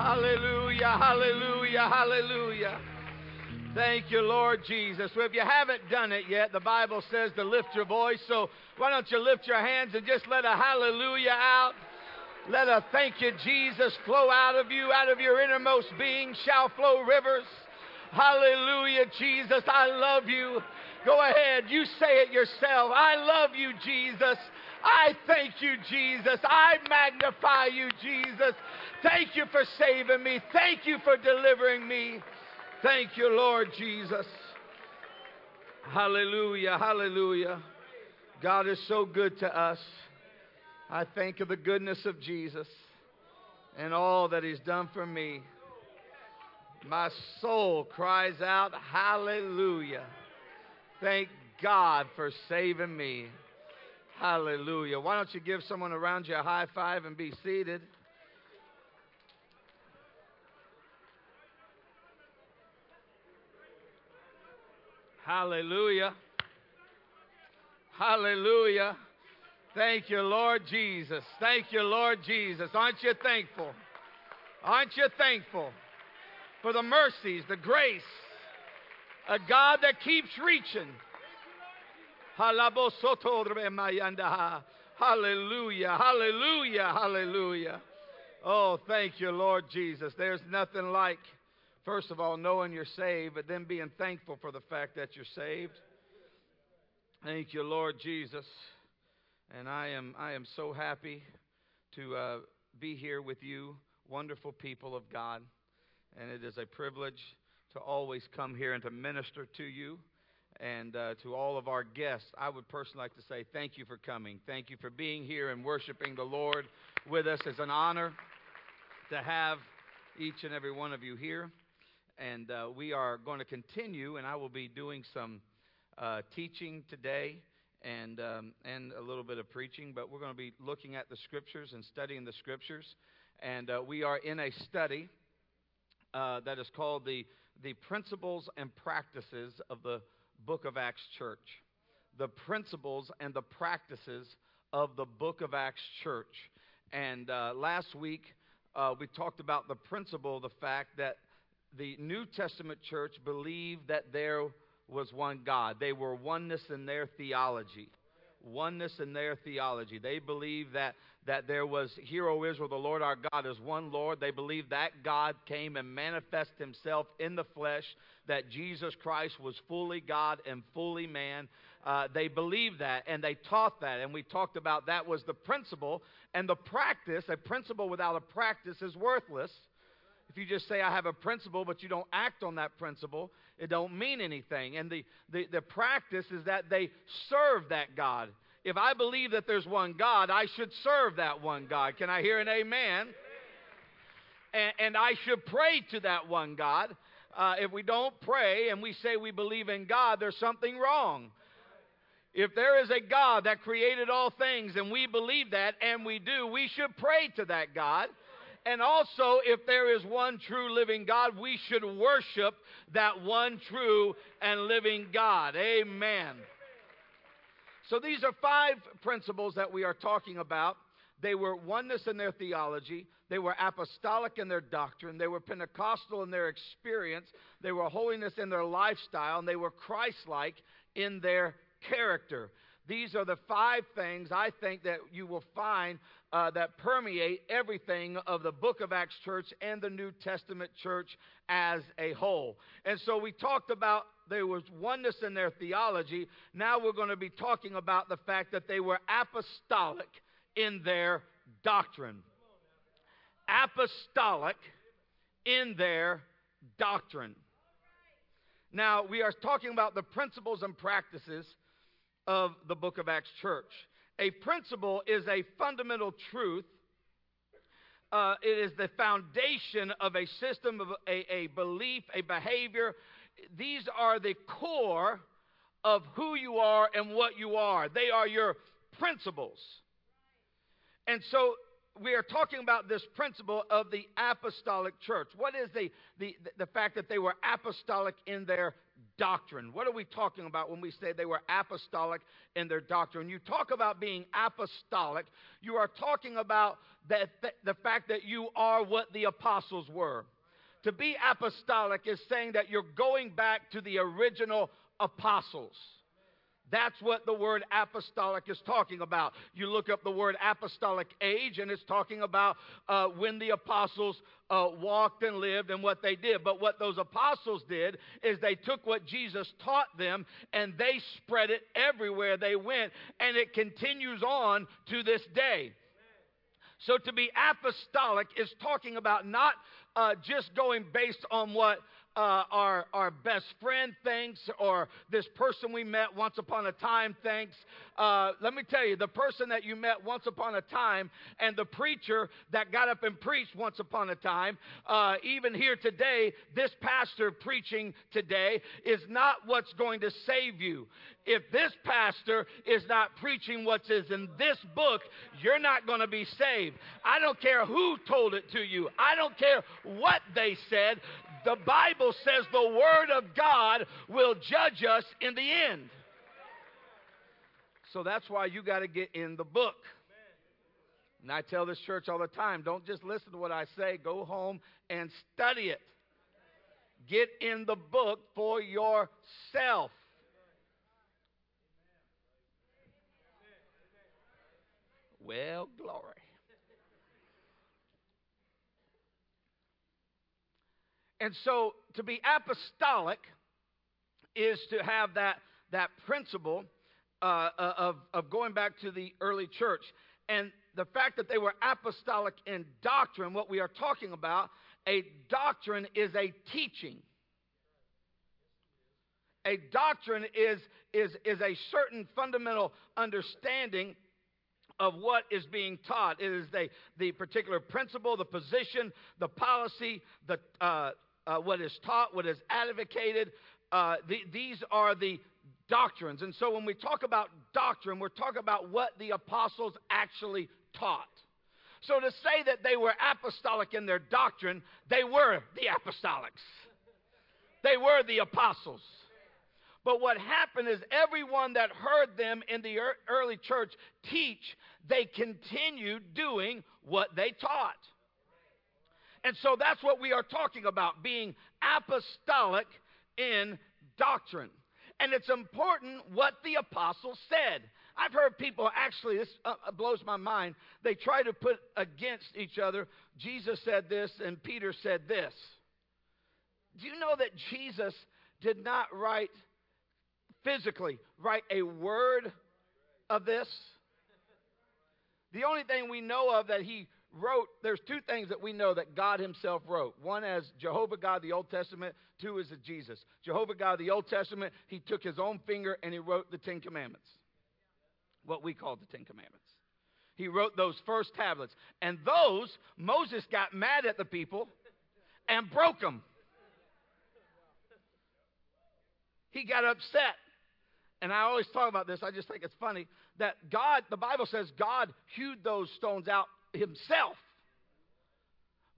Hallelujah, hallelujah, hallelujah. Thank you, Lord Jesus. Well, if you haven't done it yet, the Bible says to lift your voice. So why don't you lift your hands and just let a hallelujah out? Let a thank you, Jesus, flow out of you, out of your innermost being shall flow rivers. Hallelujah, Jesus, I love you. Go ahead, you say it yourself. I love you, Jesus. I thank you, Jesus. I magnify you, Jesus. Thank you for saving me. Thank you for delivering me. Thank you, Lord Jesus. Hallelujah, hallelujah. God is so good to us. I think of the goodness of Jesus and all that He's done for me. My soul cries out, Hallelujah. Thank God for saving me. Hallelujah. Why don't you give someone around you a high five and be seated? Hallelujah. Hallelujah. Thank you, Lord Jesus. Thank you, Lord Jesus. Aren't you thankful? Aren't you thankful for the mercies, the grace, a God that keeps reaching? Hallelujah, hallelujah, hallelujah. Oh, thank you, Lord Jesus. There's nothing like, first of all, knowing you're saved, but then being thankful for the fact that you're saved. Thank you, Lord Jesus. And I am, I am so happy to uh, be here with you, wonderful people of God. And it is a privilege to always come here and to minister to you and uh, to all of our guests, I would personally like to say thank you for coming. Thank you for being here and worshiping the Lord with us. It's an honor to have each and every one of you here. And uh, we are going to continue, and I will be doing some uh, teaching today and, um, and a little bit of preaching, but we're going to be looking at the scriptures and studying the scriptures. And uh, we are in a study uh, that is called the, the Principles and Practices of the book of Acts church, the principles and the practices of the book of Acts church. And uh, last week, uh, we talked about the principle, the fact that the New Testament church believed that there was one God. They were oneness in their theology. Oneness in their theology. They believe that, that there was, Hear, O Israel, the Lord our God is one Lord. They believe that God came and manifested himself in the flesh that Jesus Christ was fully God and fully man. Uh, they believed that and they taught that, and we talked about that was the principle and the practice. A principle without a practice is worthless. If you just say I have a principle, but you don't act on that principle, it don't mean anything. And the, the, the practice is that they serve that God. If I believe that there's one God, I should serve that one God. Can I hear an amen? And, and I should pray to that one God uh, if we don't pray and we say we believe in God, there's something wrong. If there is a God that created all things and we believe that, and we do, we should pray to that God. And also, if there is one true living God, we should worship that one true and living God. Amen. So, these are five principles that we are talking about. They were oneness in their theology, they were apostolic in their doctrine. They were Pentecostal in their experience. They were holiness in their lifestyle. And they were Christ like in their character. These are the five things I think that you will find uh, that permeate everything of the book of Acts church and the New Testament church as a whole. And so we talked about there was oneness in their theology. Now we're going to be talking about the fact that they were apostolic in their doctrine apostolic in their doctrine. Now, we are talking about the principles and practices of the book of Acts church. A principle is a fundamental truth. Uh, it is the foundation of a system of a, a belief, a behavior. These are the core of who you are and what you are. They are your principles. And so we are talking about this principle of the apostolic church. What is the, the, the fact that they were apostolic in their doctrine. What are we talking about when we say they were apostolic in their doctrine? You talk about being apostolic, you are talking about that, the fact that you are what the apostles were. To be apostolic is saying that you're going back to the original apostles. That's what the word apostolic is talking about. You look up the word apostolic age, and it's talking about uh, when the apostles uh, walked and lived and what they did. But what those apostles did is they took what Jesus taught them and they spread it everywhere they went, and it continues on to this day. So to be apostolic is talking about not uh, just going based on what uh, our, our best friend thinks or this person we met once upon a time thinks. Uh, let me tell you, the person that you met once upon a time and the preacher that got up and preached once upon a time, uh, even here today, this pastor preaching today is not what's going to save you. If this pastor is not preaching what is in this book, you're not going to be saved. I don't care who told it to you. I don't care what they said the Bible says the Word of God will judge us in the end. So that's why you got to get in the book. And I tell this church all the time don't just listen to what I say, go home and study it. Get in the book for yourself. Well, glory. And so to be apostolic is to have that, that principle uh, uh, of, of going back to the early church. And the fact that they were apostolic in doctrine, what we are talking about, a doctrine is a teaching. A doctrine is, is, is a certain fundamental understanding of what is being taught. It is the, the particular principle, the position, the policy, the, uh, uh, what is taught, what is advocated. Uh, the, these are the doctrines. And so when we talk about doctrine, we're talking about what the apostles actually taught. So to say that they were apostolic in their doctrine, they were the apostolics. They were the apostles. But what happened is everyone that heard them in the early church teach, they continued doing what they taught. And so that's what we are talking about being apostolic in doctrine. And it's important what the apostles said. I've heard people actually, this uh, uh, blows my mind, they try to put against each other. Jesus said this and Peter said this. Do you know that Jesus did not write physically, write a word of this? The only thing we know of that he wrote, there's two things that we know that God Himself wrote. One as Jehovah God, the Old Testament. Two is Jesus. Jehovah God, the Old Testament, He took His own finger and He wrote the Ten Commandments, what we call the Ten Commandments. He wrote those first tablets. And those, Moses got mad at the people and broke them. He got upset. And I always talk about this, I just think it's funny that God, the Bible says God hewed those stones out himself.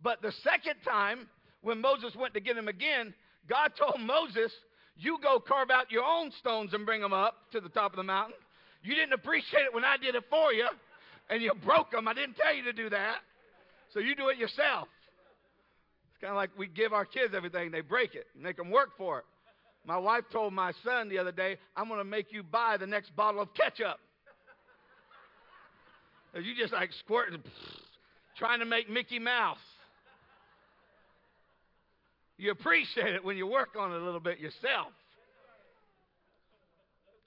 But the second time, when Moses went to get him again, God told Moses, You go carve out your own stones and bring them up to the top of the mountain. You didn't appreciate it when I did it for you, and you broke them. I didn't tell you to do that. So you do it yourself. It's kind of like we give our kids everything, they break it, make them work for it. My wife told my son the other day, I'm going to make you buy the next bottle of ketchup. You just like squirting, trying to make Mickey Mouse. You appreciate it when you work on it a little bit yourself.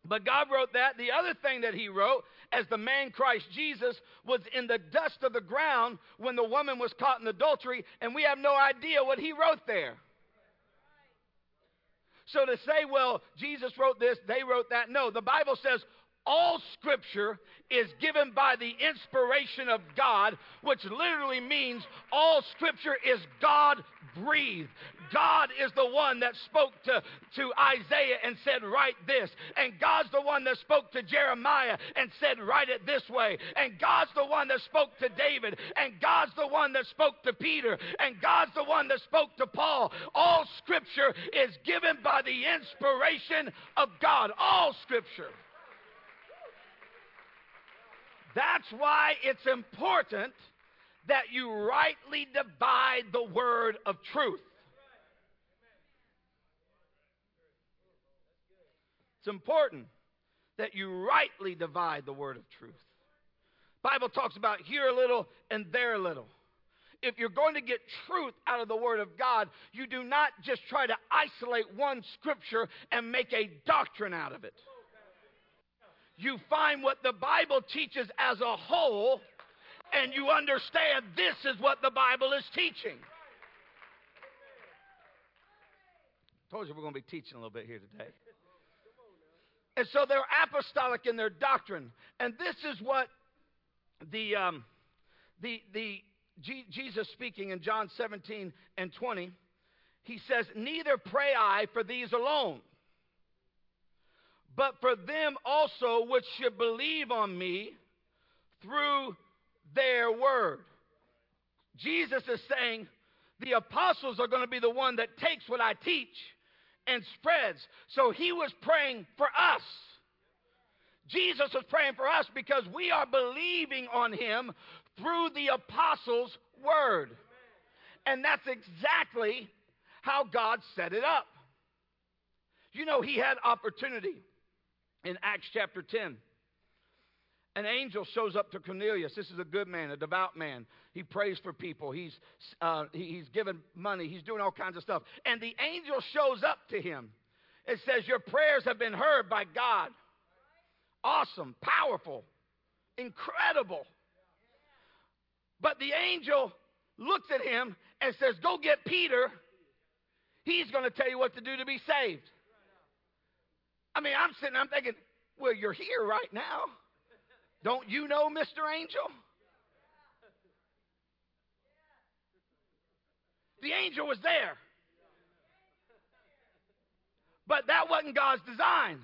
But God wrote that. The other thing that He wrote, as the man Christ Jesus was in the dust of the ground when the woman was caught in adultery, and we have no idea what He wrote there. So to say, well, Jesus wrote this, they wrote that, no. The Bible says all scripture is given by the inspiration of God, which literally means all scripture is God breathed. God is the one that spoke to, to Isaiah and said, Write this. And God's the one that spoke to Jeremiah and said, Write it this way. And God's the one that spoke to David. And God's the one that spoke to Peter. And God's the one that spoke to Paul. All scripture is given by the inspiration of God. All scripture. That's why it's important that you rightly divide the word of truth. It's important that you rightly divide the word of truth. Bible talks about here a little and there a little. If you're going to get truth out of the word of God, you do not just try to isolate one scripture and make a doctrine out of it. You find what the Bible teaches as a whole and you understand this is what the Bible is teaching. I Told you we're going to be teaching a little bit here today. And so they're apostolic in their doctrine. And this is what the, um, the, the G- Jesus speaking in John 17 and 20, he says, Neither pray I for these alone, but for them also which should believe on me through their word. Jesus is saying, the apostles are going to be the one that takes what I teach and spreads. So he was praying for us. Jesus was praying for us because we are believing on him through the apostles' word. And that's exactly how God set it up. You know, he had opportunity in Acts chapter 10. An angel shows up to Cornelius. This is a good man, a devout man. He prays for people. He's, uh, he's given money. He's doing all kinds of stuff. And the angel shows up to him. It says, Your prayers have been heard by God. Awesome, powerful, incredible. But the angel looks at him and says, Go get Peter. He's going to tell you what to do to be saved. I mean, I'm sitting, I'm thinking, Well, you're here right now. Don't you know, Mr. Angel? The angel was there. But that wasn't God's design.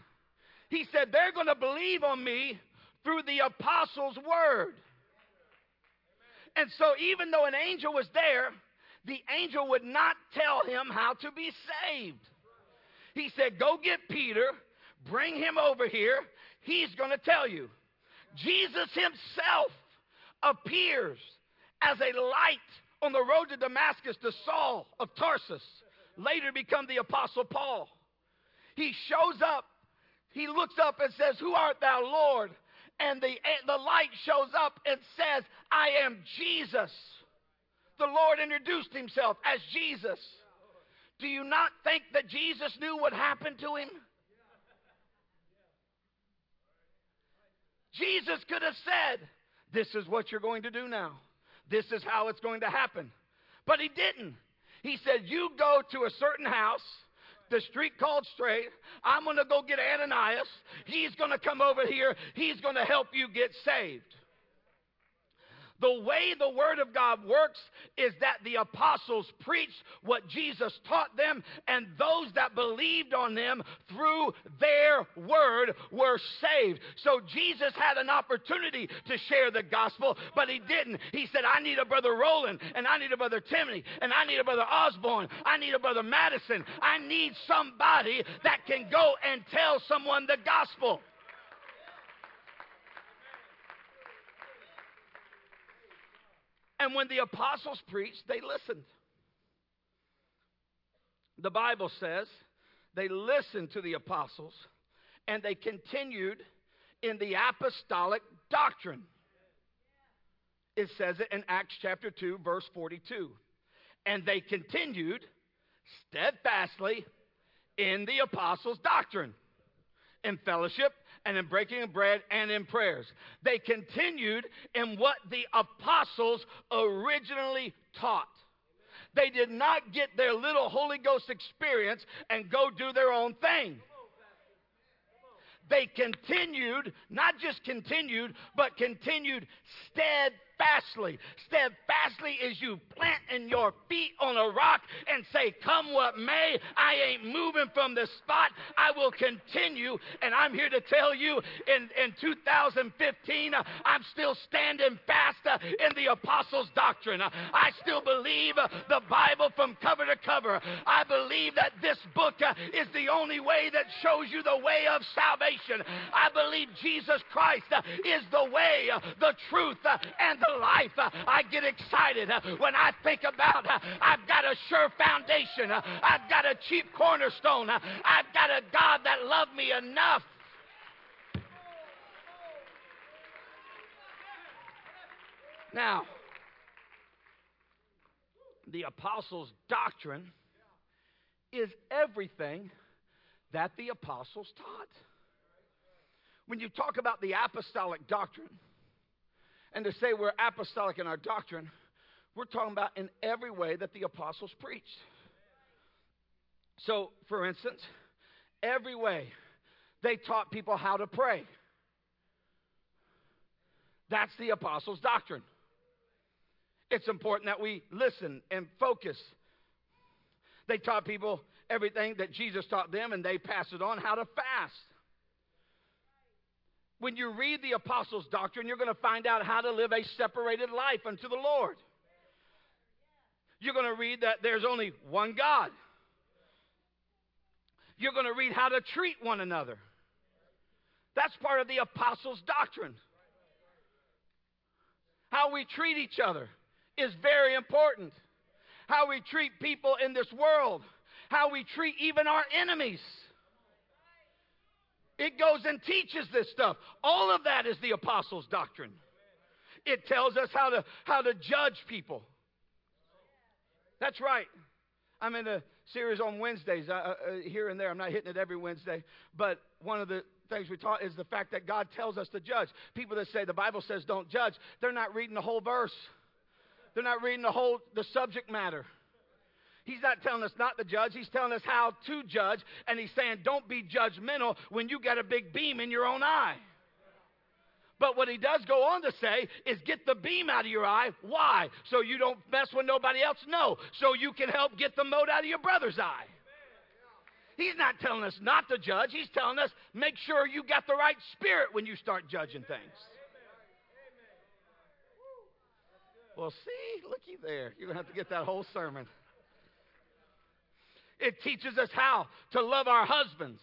He said, They're going to believe on me through the apostles' word. And so, even though an angel was there, the angel would not tell him how to be saved. He said, Go get Peter, bring him over here. He's going to tell you. Jesus himself appears as a light on the road to Damascus to Saul of Tarsus, later become the Apostle Paul. He shows up, he looks up and says, Who art thou, Lord? And the, the light shows up and says, I am Jesus. The Lord introduced himself as Jesus. Do you not think that Jesus knew what happened to him? Jesus could have said, This is what you're going to do now. This is how it's going to happen. But he didn't. He said, You go to a certain house, the street called Straight. I'm going to go get Ananias. He's going to come over here. He's going to help you get saved. The way the Word of God works is that the apostles preached what Jesus taught them, and those that believed on them through their Word were saved. So Jesus had an opportunity to share the gospel, but he didn't. He said, I need a brother Roland, and I need a brother Timothy, and I need a brother Osborne, I need a brother Madison. I need somebody that can go and tell someone the gospel. And when the apostles preached, they listened. The Bible says they listened to the apostles and they continued in the apostolic doctrine. It says it in Acts chapter 2, verse 42. And they continued steadfastly in the apostles' doctrine, in fellowship, and in breaking of bread and in prayers. They continued in what the apostles originally taught. They did not get their little Holy Ghost experience and go do their own thing. they continued, not just continued, but continued steadfastly. Steadfastly is you planting your feet on a rock and say, Come what may, I ain't moving from this spot. I will continue. And I'm here to tell you in, in 2015, uh, I'm still standing fast uh, in the apostles' doctrine. I still believe uh, the Bible from cover to cover. I believe that this book uh, is the only way that shows you the way of salvation. I believe Jesus Christ is the way, the truth, and the life. Uh, I get excited uh, when I think about uh, I've got a sure foundation. I've got a cheap cornerstone. I've got a God that loved me enough Now, the apostles' doctrine is everything that the apostles taught. When you talk about the apostolic doctrine, and to say we're apostolic in our doctrine, we're talking about in every way that the apostles preached. So, for instance, every way they taught people how to pray. That's the apostles' doctrine. It's important that we listen and focus. They taught people everything that Jesus taught them, and they passed it on how to fast. When you read the apostles' doctrine, you're going to find out how to live a separated life unto the Lord. You're going to read that there's only one God. You're going to read how to treat one another. That's part of the apostles' doctrine. How we treat each other is very important. How we treat people in this world, how we treat even our enemies. It goes and teaches this stuff. All of that is the apostles' doctrine. It tells us how to, how to judge people. That's right. I'm in a series on Wednesdays uh, uh, here and there. I'm not hitting it every Wednesday, but one of the things we taught is the fact that God tells us to judge. People that say the Bible says don't judge, they're not reading the whole verse. They're not reading the whole the subject matter. He's not telling us not to judge. He's telling us how to judge. And he's saying, don't be judgmental when you got a big beam in your own eye. But what he does go on to say is get the beam out of your eye. Why? So you don't mess with nobody else? No. So you can help get the mote out of your brother's eye. He's not telling us not to judge. He's telling us make sure you got the right spirit when you start judging things. Well, see, looky there. You're going to have to get that whole sermon. It teaches us how to love our husbands.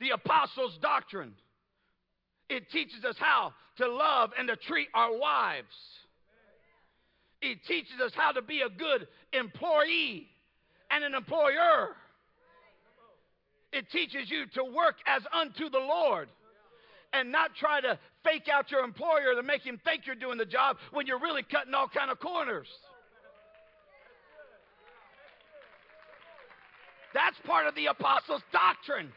The apostles' doctrine. It teaches us how to love and to treat our wives. It teaches us how to be a good employee and an employer. It teaches you to work as unto the Lord and not try to fake out your employer to make him think you're doing the job when you're really cutting all kind of corners. That's part of the apostles' doctrine.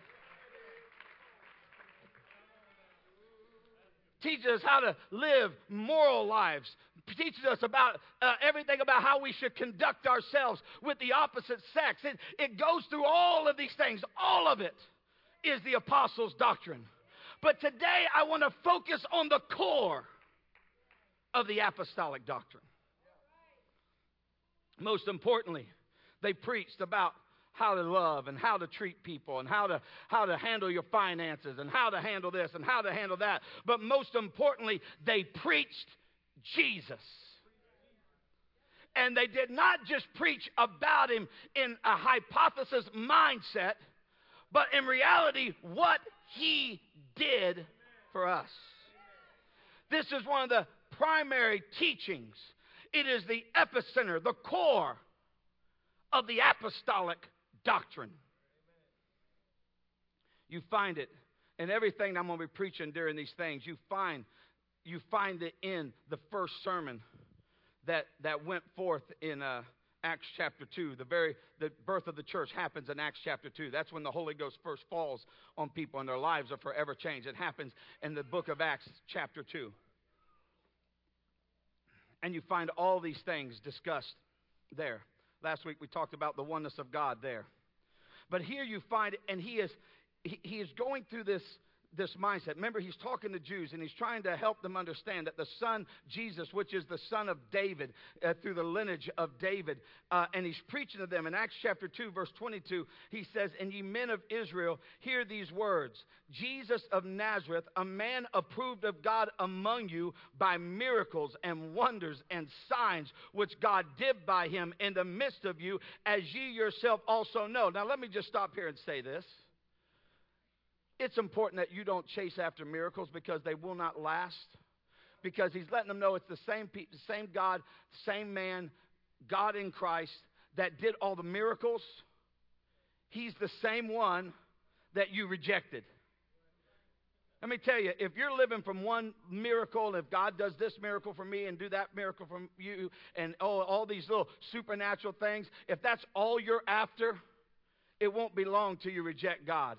Teaches us how to live moral lives. Teaches us about uh, everything about how we should conduct ourselves with the opposite sex. It, it goes through all of these things. All of it is the apostles' doctrine. But today I want to focus on the core of the apostolic doctrine. Most importantly, they preached about how to love and how to treat people and how to, how to handle your finances and how to handle this and how to handle that. But most importantly, they preached Jesus. And they did not just preach about him in a hypothesis mindset, but in reality, what he did for us. This is one of the primary teachings. It is the epicenter, the core of the apostolic doctrine. You find it in everything I'm going to be preaching during these things. You find, you find it in the first sermon that, that went forth in uh, Acts chapter 2. The very the birth of the church happens in Acts chapter 2. That's when the Holy Ghost first falls on people and their lives are forever changed. It happens in the book of Acts chapter 2. And you find all these things discussed there. Last week we talked about the oneness of God there. But here you find, and he is he, he is going through this this mindset. Remember, he's talking to Jews and he's trying to help them understand that the Son, Jesus, which is the Son of David, uh, through the lineage of David, uh, and he's preaching to them. In Acts chapter 2, verse 22, he says, And ye men of Israel, hear these words Jesus of Nazareth, a man approved of God among you by miracles and wonders and signs which God did by him in the midst of you, as ye yourself also know. Now, let me just stop here and say this. It's important that you don't chase after miracles because they will not last. Because he's letting them know it's the same, pe- the same God, same man, God in Christ that did all the miracles. He's the same one that you rejected. Let me tell you, if you're living from one miracle, if God does this miracle for me and do that miracle for you, and oh, all these little supernatural things, if that's all you're after, it won't be long till you reject God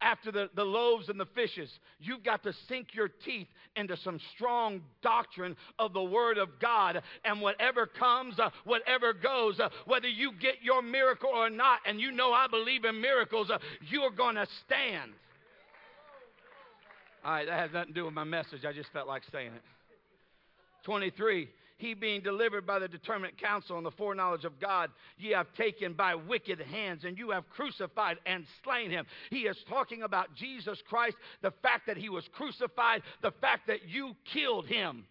after the, the loaves and the fishes. You've got to sink your teeth into some strong doctrine of the Word of God. And whatever comes, uh, whatever goes, uh, whether you get your miracle or not, and you know I believe in miracles, uh, you're going to stand. All right, that has nothing to do with my message. I just felt like saying it. 23 he being delivered by the determinate counsel and the foreknowledge of God, ye have taken by wicked hands, and you have crucified and slain him. He is talking about Jesus Christ, the fact that he was crucified, the fact that you killed him.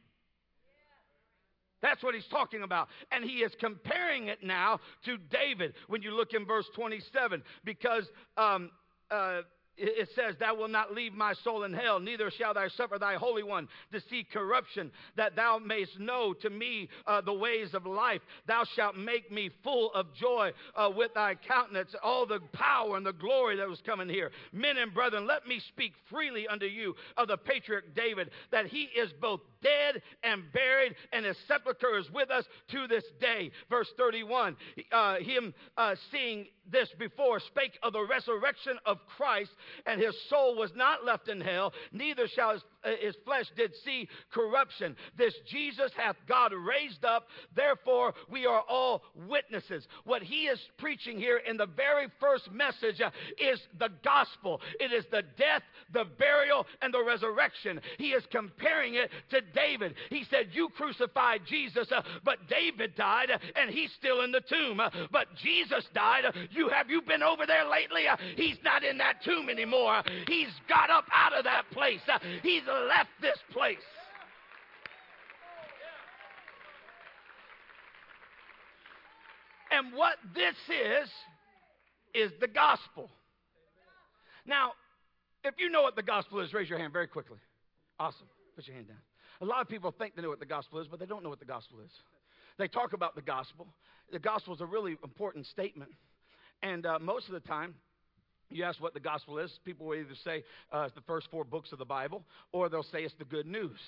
That's what he's talking about. And he is comparing it now to David when you look in verse 27, because um, uh, it says, Thou wilt not leave my soul in hell, neither shall thou suffer thy Holy One to see corruption, that thou mayst know to me uh, the ways of life. Thou shalt make me full of joy uh, with thy countenance, all the power and the glory that was coming here. Men and brethren, let me speak freely unto you of the patriarch David, that he is both dead and buried, and his sepulchre is with us to this day. Verse 31, uh, him uh, seeing this before spake of the resurrection of Christ, and his soul was not left in hell, neither shall his his flesh did see corruption. This Jesus hath God raised up. Therefore, we are all witnesses. What he is preaching here in the very first message uh, is the gospel. It is the death, the burial, and the resurrection. He is comparing it to David. He said, You crucified Jesus, uh, but David died, uh, and he's still in the tomb. Uh, but Jesus died. You have you been over there lately? Uh, he's not in that tomb anymore. He's got up out of that place. He's left this place. And what this is, is the gospel. Now, if you know what the gospel is, raise your hand very quickly. Awesome. Put your hand down. A lot of people think they know what the gospel is, but they don't know what the gospel is. They talk about the gospel. The gospel is a really important statement. And uh, most of the time, you ask what the gospel is, people will either say uh, it's the first four books of the Bible, or they'll say it's the good news.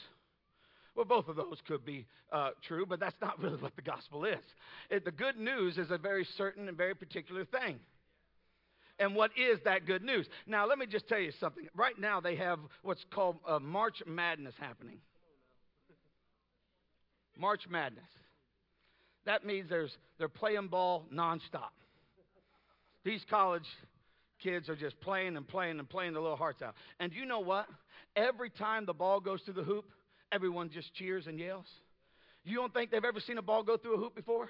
Well, both of those could be uh, true, but that's not really what the gospel is. It, the good news is a very certain and very particular thing. And what is that good news? Now, let me just tell you something. Right now, they have what's called uh, March Madness happening. March Madness. That means there's, they're playing ball nonstop. These college kids are just playing and playing and playing their little hearts out. And you know what? Every time the ball goes through the hoop, everyone just cheers and yells. You don't think they've ever seen a ball go through a hoop before?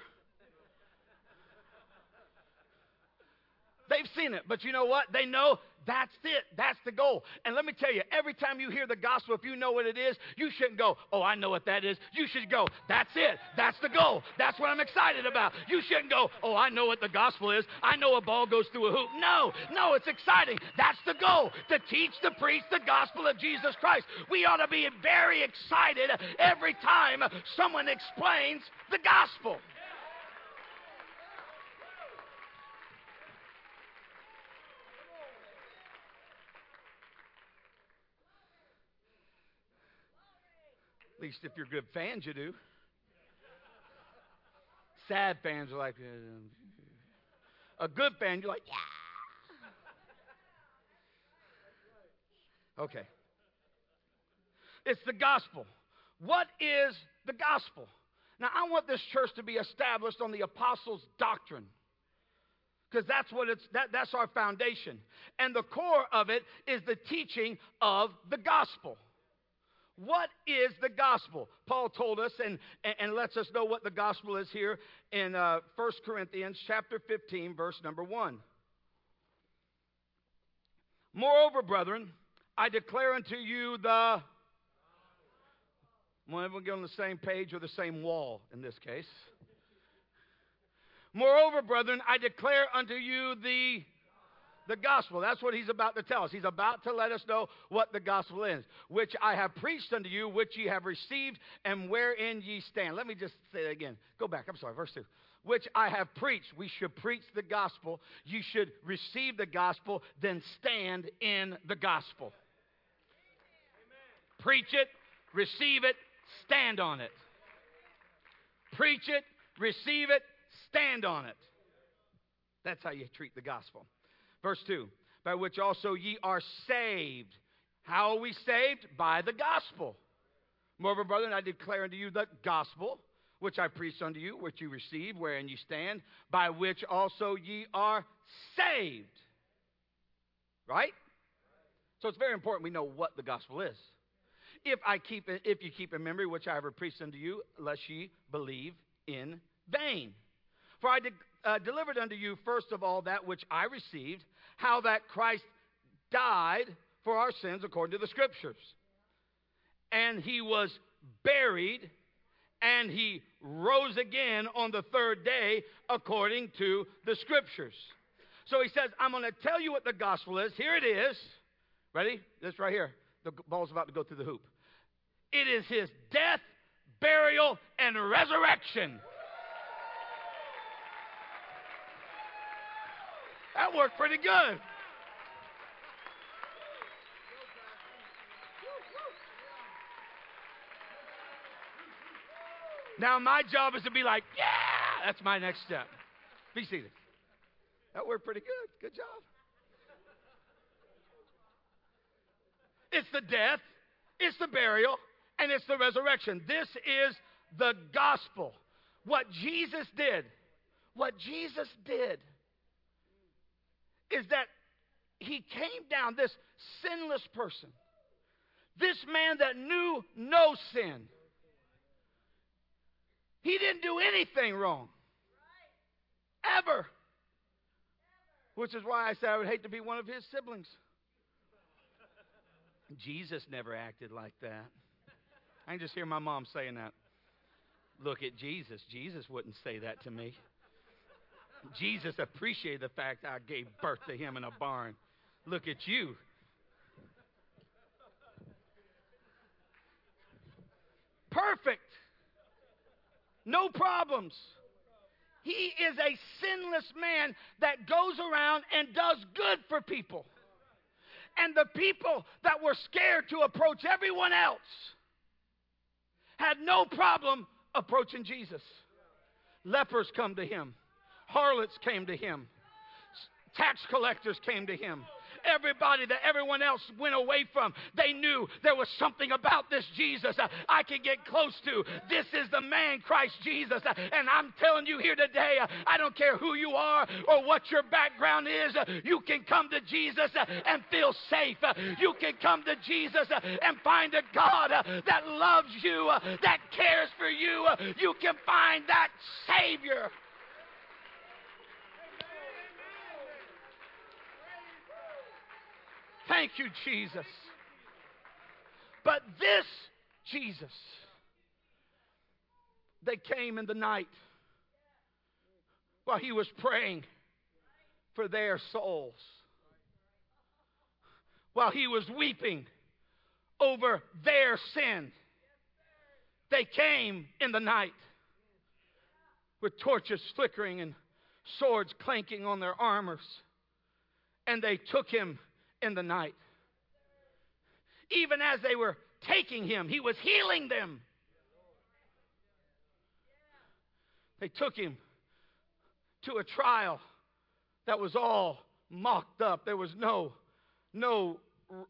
They've seen it, but you know what? They know that's it. That's the goal. And let me tell you, every time you hear the gospel, if you know what it is, you shouldn't go, oh, I know what that is. You should go, that's it. That's the goal. That's what I'm excited about. You shouldn't go, oh, I know what the gospel is. I know a ball goes through a hoop. No, no, it's exciting. That's the goal to teach, to preach the gospel of Jesus Christ. We ought to be very excited every time someone explains the gospel. At least if you're good fans, you do. Sad fans are like, uh, a good fan, you're like, yeah. Okay. It's the gospel. What is the gospel? Now, I want this church to be established on the apostles' doctrine. because that's what it's that, that's our foundation and the core of it is the teaching of the gospel what is the gospel? Paul told us and, and, lets us know what the gospel is here in uh, 1 corinthians chapter 15 verse number 1 moreover brethren i declare unto you the well, everyone get on the same page or the same wall in this case. Moreover, brethren, I declare unto you the the gospel. That's what he's about to tell us. He's about to let us know what the gospel is, which I have preached unto you, which ye have received, and wherein ye stand. Let me just say that again. Go back. I'm sorry, verse 2. Which I have preached. We should preach the gospel. You should receive the gospel, then stand in the gospel. Amen. Preach it, receive it, stand on it. Preach it, receive it, Stand on it. That's how you treat the gospel. Verse 2 By which also ye are saved. How are we saved? By the gospel. Moreover, brethren, I declare unto you the gospel which I preached unto you, which you received, wherein you stand, by which also ye are saved. Right? So it's very important we know what the gospel is. If I keep if you keep in memory which I have preached unto you, lest ye believe in vain. For I de- uh, delivered unto you first of all that which I received, how that Christ died for our sins according to the Scriptures. And he was buried, and he rose again on the third day according to the Scriptures. So he says, I'm going to tell you what the gospel is. Here it is. Ready? This right here. The ball's about to go through the hoop. It is his death, burial, and resurrection. That worked pretty good. Now, my job is to be like, yeah, that's my next step. Be seated. That worked pretty good. Good job. It's the death, it's the burial, and it's the resurrection. This is the gospel. What Jesus did. What Jesus did is that he came down, this sinless person, this man that knew no sin. He didn't do anything wrong. Ever. Which is why I said I would hate to be one of his siblings. Jesus never acted like that. I can just hear my mom saying that. Look at Jesus. Jesus wouldn't say that to me. Jesus appreciated the fact I gave birth to him in a barn. Look at you. Perfect. No problems. He is a sinless man that goes around and does good for people. And the people that were scared to approach everyone else had no problem approaching Jesus. Lepers come to him. Harlots came to him, tax collectors came to him. Everybody that everyone else went away from, they knew there was something about this Jesus uh, I could get close to. This is the man, Christ Jesus. Uh, and I'm telling you here today, uh, I don't care who you are or what your background is, uh, you can come to Jesus uh, and feel safe. Uh, you can come to Jesus and find a God that loves you, that cares for you. You can find that Savior. Thank you, Jesus. But this Jesus, they came in the night while he was praying for their souls, while he was weeping over their sin. They came in the night with torches flickering and swords clanking on their armors, and they took him in the night. Even as they were taking him, he was healing them. They took him to a trial that was all mocked up. There was no, no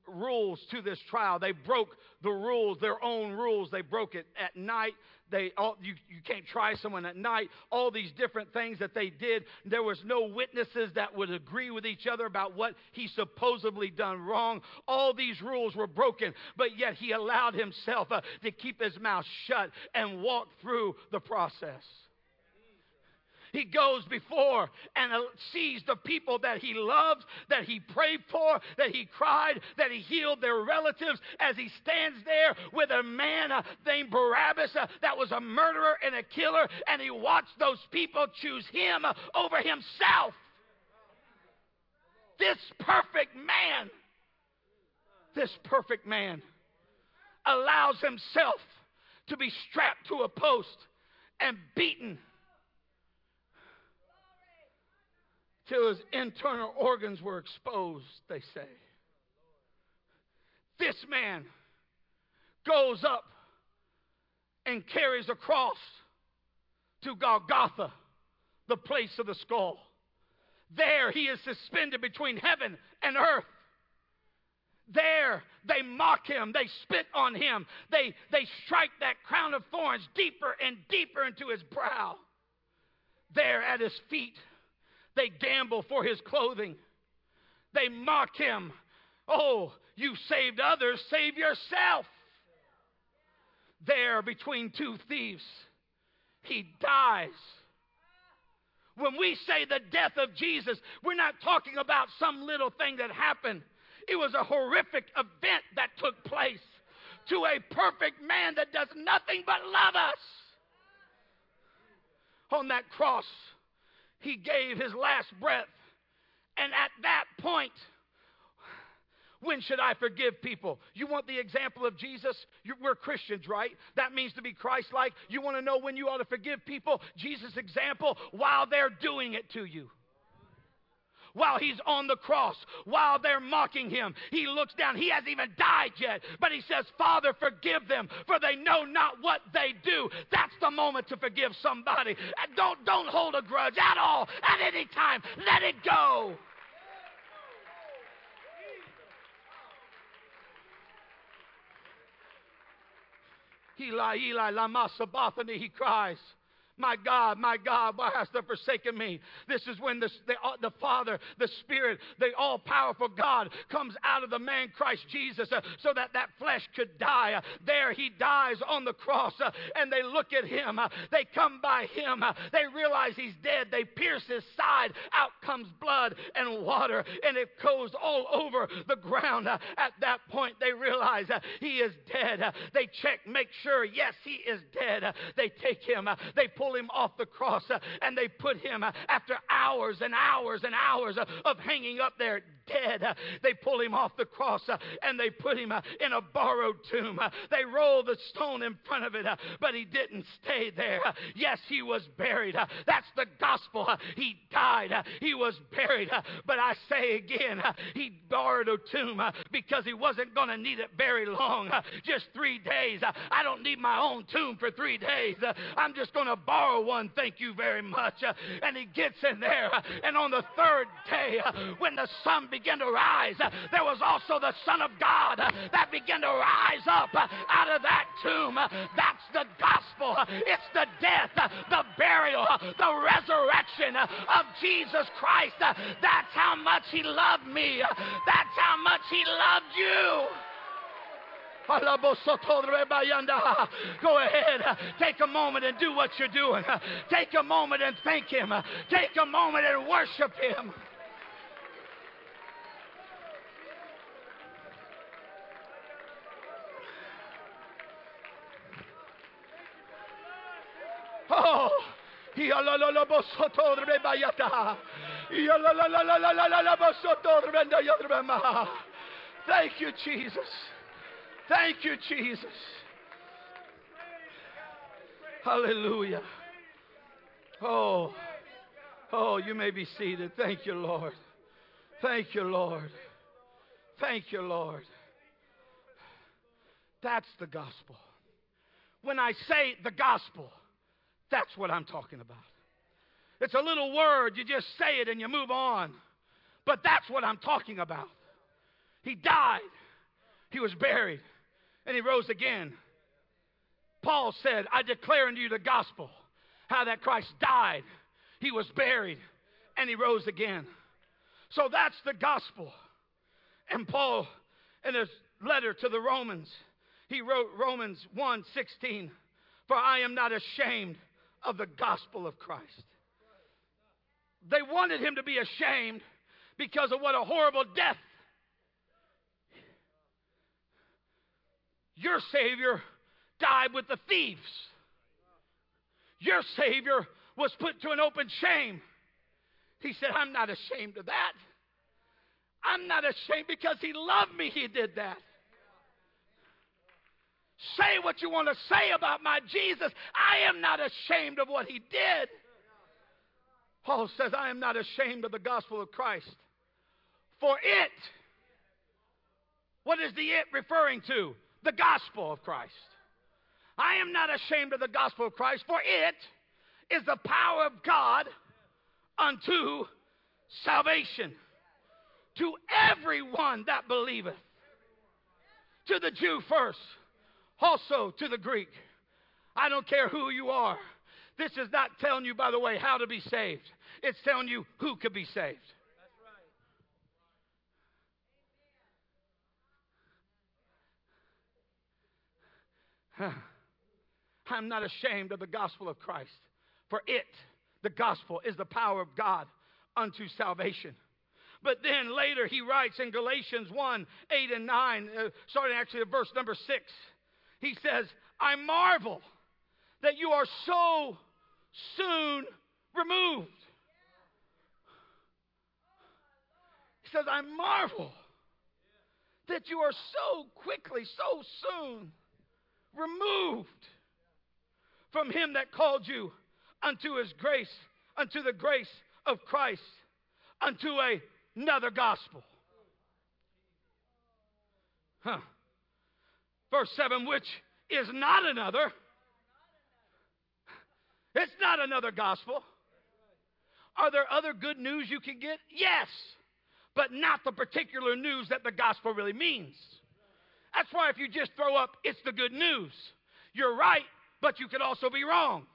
rules to this trial. They broke the rules, their own rules. They broke it at night. They all, you, you can't try someone at night. All these different things that they did. There was no witnesses that would agree with each other about what he supposedly done wrong. All these rules were broken, but yet he allowed himself uh, to keep his mouth shut and walk through the process. He goes before and uh, sees the people that he loves, that he prayed for, that he cried, that he healed their relatives as he stands there with a man uh, named Barabbas uh, that was a murderer and a killer, and he watched those people choose him over himself. This perfect man, this perfect man allows himself to be strapped to a post and beaten till his internal organs were exposed, they say. This man goes up and carries a cross to Golgotha, the place of the skull. There he is suspended between heaven and earth. There they mock him, they spit on him, they, they strike that crown of thorns deeper and deeper into his brow. There at his feet, they gamble for his clothing. They mock him. Oh, you saved others, save yourself. There between two thieves, he dies. When we say the death of Jesus, we're not talking about some little thing that happened. It was a horrific event that took place to a perfect man that does nothing but love us. On that cross, he gave his last breath. And at that point, when should I forgive people? You want the example of Jesus? You, we're Christians, right? That means to be Christ like. You want to know when you ought to forgive people? Jesus' example while they're doing it to you while he's on the cross, while they're mocking him. He looks down. He hasn't even died yet, but he says, Father, forgive them, for they know not what they do. That's the moment to forgive somebody. And don't, don't hold a grudge at all, at any time. Let it go. Eli, Eli, lama sabachthani, he cries. My God, my God, why hast thou forsaken me? This is when the, the, uh, the Father, the Spirit, the all powerful God comes out of the man Christ Jesus uh, so that that flesh could die. Uh, there he dies on the cross, uh, and they look at him. Uh, they come by him. Uh, they realize he's dead. They pierce his side. Out comes blood and water, and it goes all over the ground. at that point, they realize he is dead. they check, make sure, yes, he is dead. they take him. they pull him off the cross uh, and they put him uh, after hours and hours and hours uh, of hanging up there dead. They pull him off the cross uh, and they put him uh, in a borrowed tomb. Uh, they roll the stone in front of it, but he didn't stay there. Yes, he was buried. That's the gospel. He died. He was buried. But I say again, he borrowed a tomb because he wasn't going to need it very long. Just three days. I don't need my own tomb for three days. I'm just going to borrow one. Thank you very much. And he gets in there. And on the third day, when the sun began to rise, there was also the Son of God that began to rise up out of that tomb. That's the gospel. It's the death, the burial, the resurrection of Jesus Christ. That's how much He loved me. That's how much He loved you. Go ahead. Take a moment and do what you're doing. Take a moment and thank Him. Take a moment and worship Him. Oh, Thank you, Jesus. Thank you, Jesus. Hallelujah. Oh, oh, you may be seated. Thank you, Lord. Thank you, Lord. Thank you, Lord. That's the gospel. When I say the gospel, that's what I'm talking about. It's a little word, you just say it and you move on. But that's what I'm talking about. He died, he was buried, and he rose again. Paul said, I declare unto you the gospel, how that Christ died, he was buried, and he rose again. So that's the gospel. And Paul, in his letter to the Romans, he wrote Romans 1 16, For I am not ashamed of the gospel of Christ. They wanted him to be ashamed because of what a horrible death. Your Savior died with the thieves. Your Savior was put to an open shame. He said, I'm not ashamed of that. I'm not ashamed because He loved me, He did that. Say what you want to say about my Jesus. I am not ashamed of what He did. Paul says, I am not ashamed of the gospel of Christ. For it, what is the it referring to? The gospel of Christ. I am not ashamed of the gospel of Christ, for it is the power of God unto salvation to everyone that believeth. To the Jew first, also to the Greek. I don't care who you are. This is not telling you, by the way, how to be saved. It's telling you who could be saved. I'm not ashamed of the gospel of Christ, for it, the gospel, is the power of God unto salvation. But then later he writes in Galatians 1 8 and 9, uh, starting actually at verse number 6, he says, I marvel that you are so soon removed. He says, I marvel that you are so quickly, so soon removed from him that called you unto his grace, unto the grace of Christ, unto a, another gospel. Huh. Verse 7, which is not another. It's not another gospel. Are there other good news you can get? Yes, but not the particular news that the gospel really means. That's why if you just throw up, it's the good news, you're right, but you could also be wrong.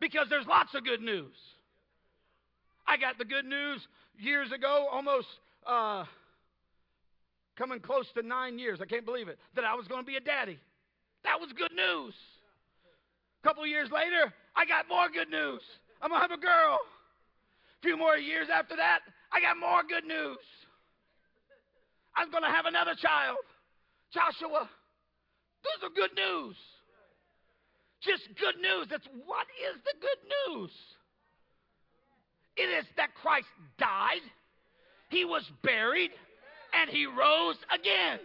Because there's lots of good news. I got the good news years ago, almost uh, coming close to nine years. I can't believe it. That I was going to be a daddy. That was good news. A couple years later, I got more good news. I'm going to have a girl. A few more years after that, I got more good news. I'm going to have another child. Joshua, those are good news just good news. That's what is the good news? It is that Christ died, he was buried, and he rose again.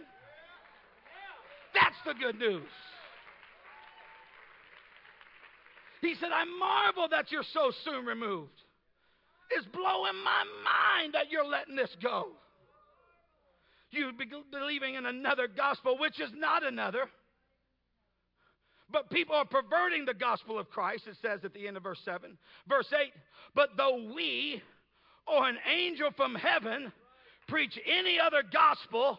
That's the good news. He said, I marvel that you're so soon removed. It's blowing my mind that you're letting this go. You be believing in another gospel, which is not another. But people are perverting the gospel of Christ, it says at the end of verse 7. Verse 8, but though we or an angel from heaven preach any other gospel,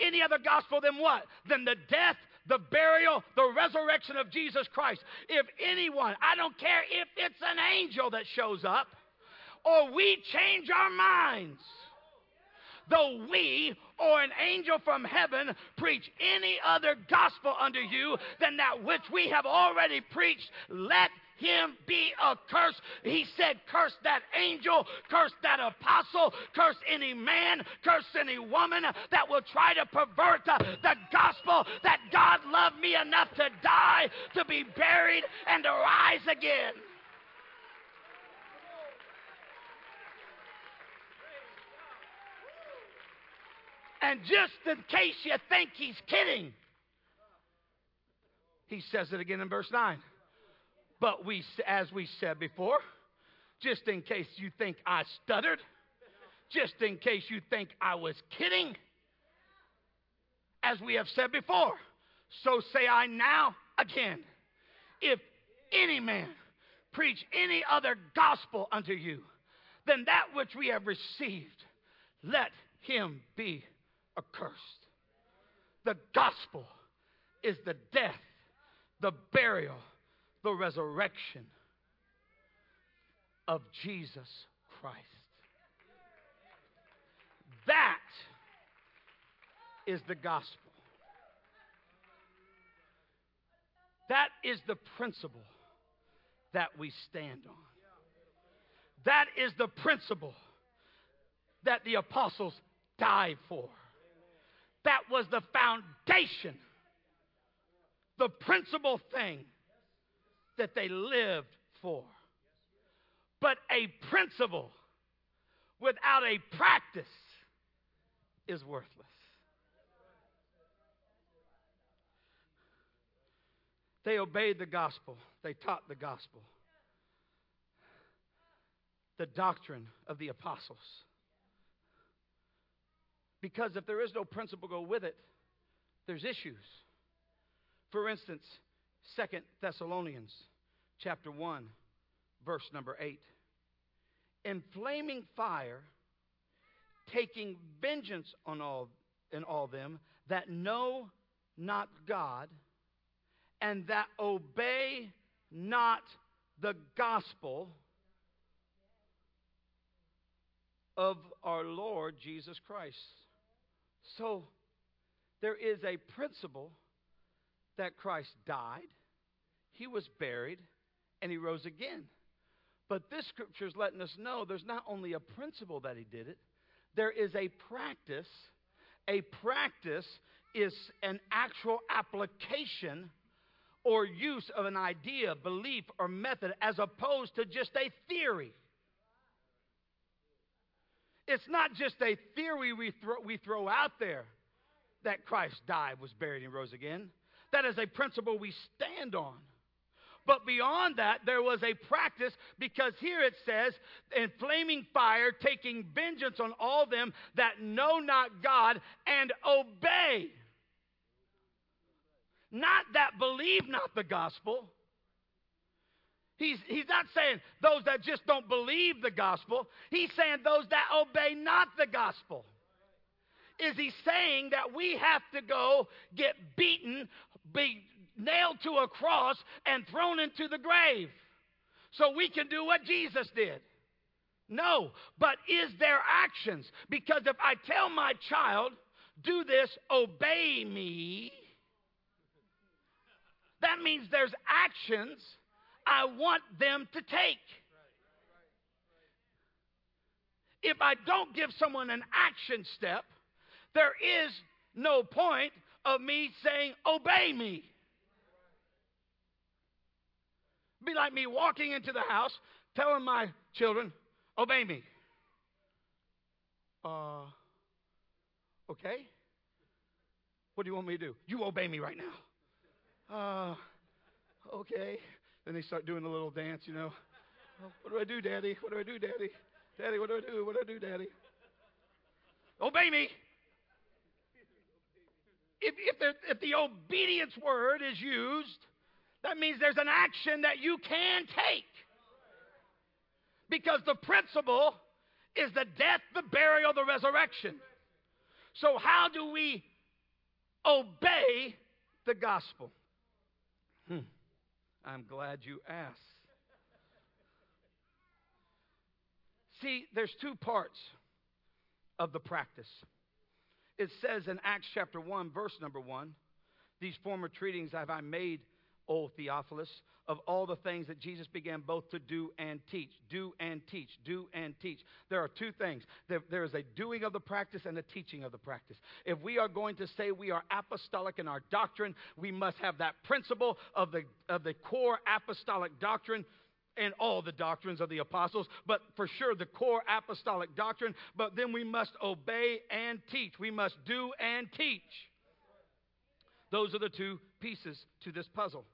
any other gospel than what? Than the death, the burial, the resurrection of Jesus Christ. If anyone, I don't care if it's an angel that shows up, or we change our minds though we or an angel from heaven preach any other gospel unto you than that which we have already preached, let him be a curse. He said, Curse that angel, curse that apostle, curse any man, curse any woman that will try to pervert the, gospel that God loved me enough to die, to be buried, and to rise again. And just in case you think he's kidding, he says it again in verse 9. But we, as we said before, just in case you think I stuttered, just in case you think I was kidding, as we have said before, so say I now again. If any man preach any other gospel unto you than that which we have received, let him be accursed. The gospel is the death, the burial, the resurrection of Jesus Christ. That is the gospel. That is the principle that we stand on. That is the principle that the apostles died for. That was the foundation, the principal thing that they lived for. But a principle without a practice is worthless. They obeyed the gospel, they taught the gospel, the doctrine of the apostles. Because if there is no principle go with it, there's issues. For instance, Second Thessalonians chapter 1, verse number 8. In flaming fire, taking vengeance on all in all them that know not God and that obey not the gospel of our Lord Jesus Christ. So there is a principle that Christ died, he was buried, and he rose again. But this scripture is letting us know there's not only a principle that he did it, there is a practice. A practice is an actual application or use of an idea, belief, or method as opposed to just a theory. It's not just a theory we throw, we throw out there that Christ died, was buried, and rose again. That is a principle we stand on. But beyond that, there was a practice because here it says, in flaming fire, taking vengeance on all them that know not God and obey. Not that believe not the gospel, He's, he's not saying those that just don't believe the gospel. He's saying those that obey not the gospel. Is he saying that we have to go get beaten, be nailed to a cross, and thrown into the grave so we can do what Jesus did? No, but is there actions? Because if I tell my child, do this, obey me, that means there's actions I want them to take. If I don't give someone an action step, there is no point of me saying, Obey me. Be like me walking into the house telling my children, Obey me. Uh, okay. What do you want me to do? You obey me right now. Uh, okay. Then they start doing a little dance, you know. Oh, what do I do, Daddy? What do I do, Daddy? Daddy, what do I do? What do I do, Daddy? Obey me. If, if, if the obedience word is used, that means there's an action that you can take. Because the principle is the death, the burial, the resurrection. So, how do we obey the gospel? Hmm. I'm glad you asked. See, there's two parts of the practice. It says in Acts chapter 1, verse number 1, these former treatings have I made, O Theophilus, of all the things that Jesus began both to do and teach. Do and teach. Do and teach. There are two things there, there is a doing of the practice and a teaching of the practice. If we are going to say we are apostolic in our doctrine, we must have that principle of the, of the core apostolic doctrine and all the doctrines of the apostles, but for sure the core apostolic doctrine. But then we must obey and teach. We must do and teach. Those are the two pieces to this puzzle.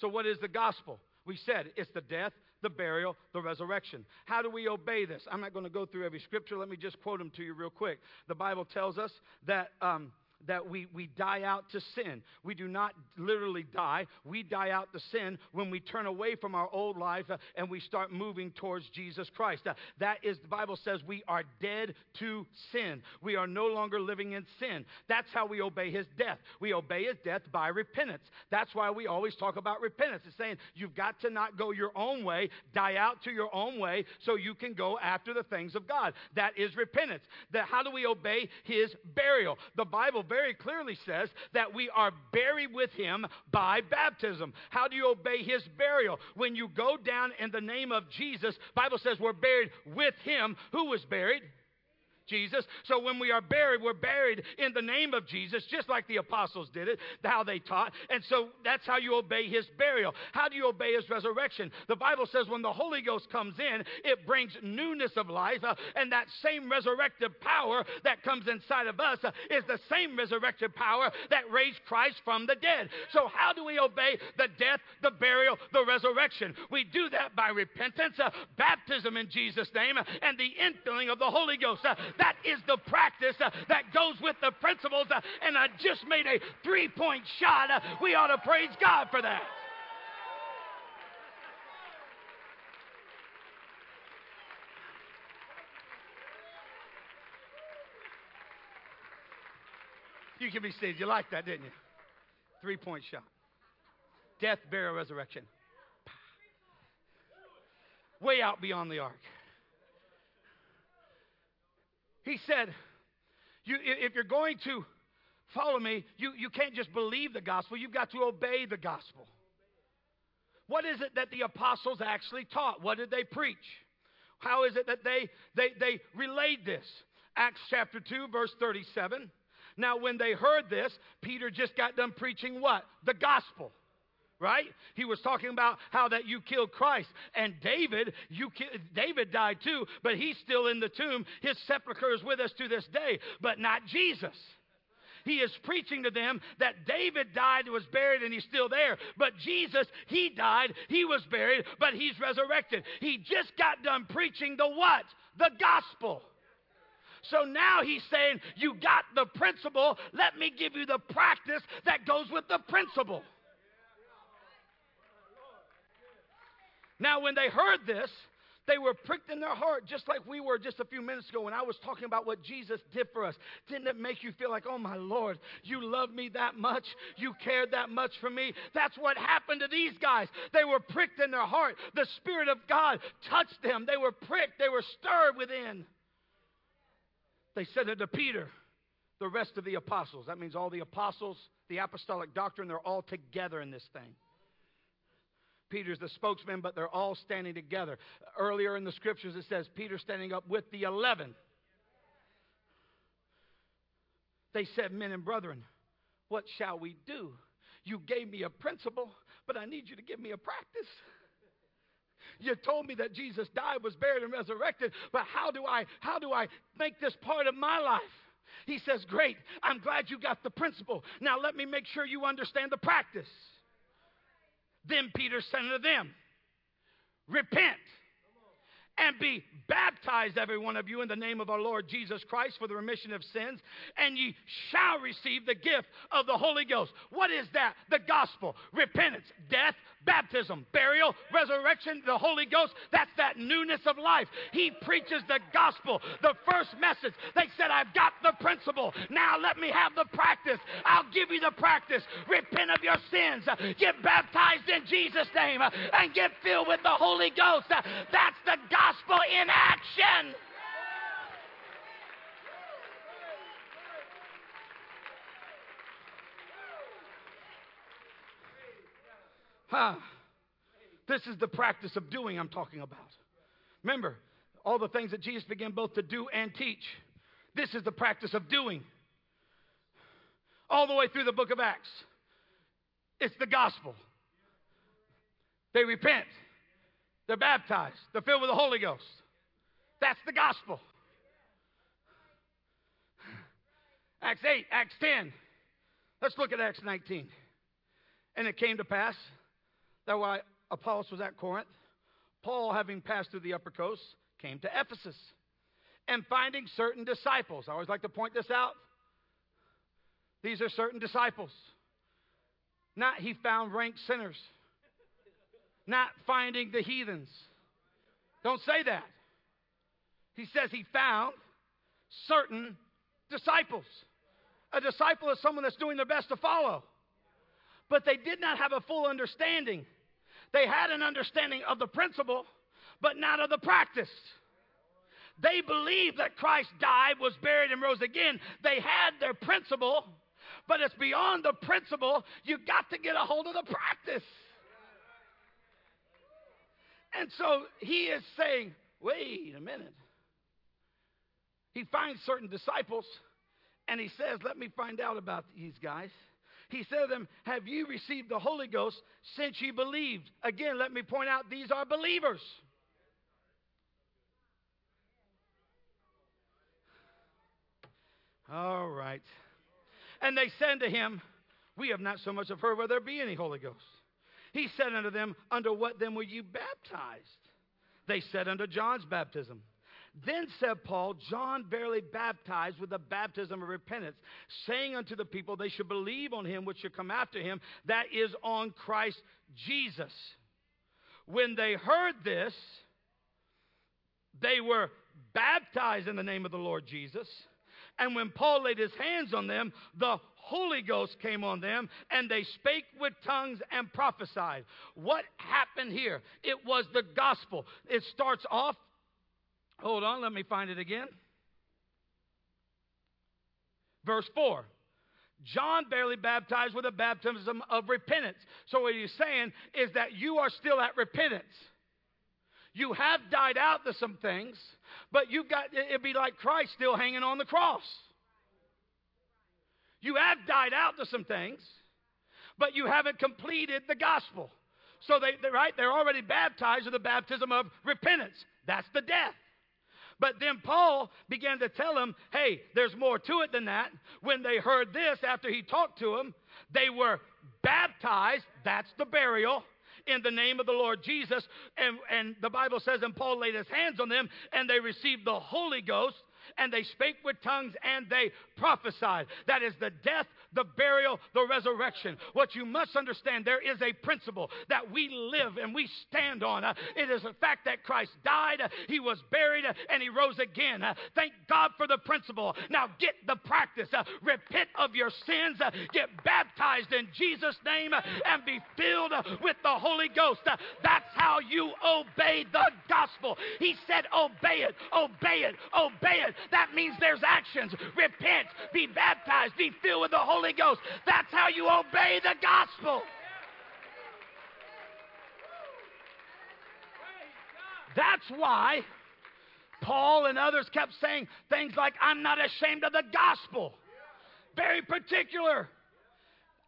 So, what is the gospel? We said it's the death, the burial, the resurrection. How do we obey this? I'm not going to go through every scripture. Let me just quote them to you real quick. The Bible tells us that um, that we, we die out to sin. We do not literally die. We die out to sin when we turn away from our old life uh, and we start moving towards Jesus Christ. Uh, that is, the Bible says we are dead to sin. We are no longer living in sin. That's how we obey his death. We obey his death by repentance. That's why we always talk about repentance. It's saying you've got to not go your own way, die out to your own way so you can go after the things of God. That is repentance. That how do we obey his burial? The Bible very clearly says that we are buried with him by baptism. How do you obey his burial? When you go down in the name of Jesus, Bible says we're buried with him who was buried Jesus. So when we are buried, we're buried in the name of Jesus, just like the apostles did it, how they taught. And so that's how you obey his burial. How do you obey his resurrection? The Bible says when the Holy Ghost comes in, it brings newness of life, uh, and that same resurrective power that comes inside of us uh, is the same resurrected power that raised Christ from the dead. So how do we obey the death, the burial, the resurrection? We do that by repentance, uh, baptism in Jesus' name, uh, and the infilling of the Holy Ghost. That is the practice uh, that goes with the principles. Uh, and I just made a three point shot. Uh, we ought to praise God for that. You can be seated. You liked that, didn't you? Three point shot. Death, burial, resurrection. Way out beyond the arc. He said, you, if you're going to follow me, you, you can't just believe the gospel, you've got to obey the gospel. What is it that the apostles actually taught? What did they preach? How is it that they, they, they relayed this? Acts chapter 2, verse 37. Now, when they heard this, Peter just got done preaching what? The gospel right? He was talking about how that you killed Christ. And David, you David died too, but he's still in the tomb. His sepulcher is with us to this day, but not Jesus. He is preaching to them that David died, was buried, and he's still there. But Jesus, he died, he was buried, but he's resurrected. He just got done preaching the what? The gospel. So now he's saying, You got the principle. Let me give you the practice that goes with the principle. Now, when they heard this, they were pricked in their heart, just like we were just a few minutes ago when I was talking about what Jesus did for us. Didn't it make you feel like, oh my Lord, you love me that much? You cared that much for me? That's what happened to these guys. They were pricked in their heart. The Spirit of God touched them. They were pricked, they were stirred within. They said it to Peter, the rest of the apostles. That means all the apostles, the apostolic doctrine, they're all together in this thing. Peter's the spokesman, but they're all standing together. Earlier in the scriptures, it says Peter standing up with the eleven. They said, Men and brethren, what shall we do? You gave me a principle, but I need you to give me a practice. You told me that Jesus died, was buried, and resurrected, but how do I how do I make this part of my life? He says, Great, I'm glad you got the principle. Now let me make sure you understand the practice. Then Peter said unto them, Repent and be baptized, every one of you, in the name of our Lord Jesus Christ for the remission of sins, and ye shall receive the gift of the Holy Ghost. What is that? The gospel, repentance, death, baptism, burial, resurrection, the Holy Ghost. That's that newness of life. He preaches the gospel, the first message. They said, I've got the principle. Now let me have the practice. I'll give you the practice. Repent of your sins, get baptized in Jesus' name, and get filled with the Holy Ghost. That's the gospel in action. Huh. This is the practice of doing I'm talking about. Remember, all the things that Jesus began both to do and teach. This is the practice of doing. All the way through the book of Acts. It's the gospel. They repent. They're baptized. They're filled with the Holy Ghost. That's the gospel. Acts 8, Acts 10. Let's look at Acts 19. And it came to pass that while Apollos was at Corinth, Paul, having passed through the upper coast, came to Ephesus. And finding certain disciples, I always like to point this out. These are certain disciples. Not he found rank sinners. Not finding the heathens. Don't say that. He says he found certain disciples. A disciple is someone that's doing their best to follow. But they did not have a full understanding. They had an understanding of the principle, but not of the practice. They believed that Christ died, was buried, and rose again. They had their principle, but it's beyond the principle. You got to get a hold of the practice. And so he is saying, wait a minute. He finds certain disciples and he says, Let me find out about these guys. He said to them, Have you received the Holy Ghost since you believed? Again, let me point out these are believers. All right. And they said to him, We have not so much of heard whether there be any Holy Ghost. He said unto them, Under what then were you baptized? They said, Under John's baptism. Then said Paul, John verily baptized with the baptism of repentance, saying unto the people they should believe on him which should come after him, that is on Christ Jesus. When they heard this, they were baptized in the name of the Lord Jesus. And when Paul laid his hands on them, the Holy Ghost came on them, and they spake with tongues and prophesied. What happened here? It was the gospel. It starts off, hold on, let me find it again. Verse 4. John barely baptized with a baptism of repentance. So, what he's saying is that you are still at repentance. You have died out to some things, but you've got it'd be like Christ still hanging on the cross. You have died out to some things, but you haven't completed the gospel. So they, they right, they're already baptized with the baptism of repentance. That's the death. But then Paul began to tell them, hey, there's more to it than that. When they heard this after he talked to them, they were baptized. That's the burial in the name of the Lord Jesus. And, and the Bible says, and Paul laid his hands on them, and they received the Holy Ghost and they spake with tongues and they prophesied. That is the death, the burial, the resurrection. What you must understand, there is a principle that we live and we stand on. Uh, it is the fact that Christ died, uh, he was buried, uh, and he rose again. Thank God for the principle. Now get the practice. Repent of your sins, get baptized in Jesus' name, and be filled with the Holy Ghost. that's how you obey the gospel. He said, Obey it, obey it, obey it. That means there's actions. Repent, be baptized, be filled with the Holy Ghost. That's how you obey the gospel. That's why Paul and others kept saying things like, I'm not ashamed of the gospel. Very particular.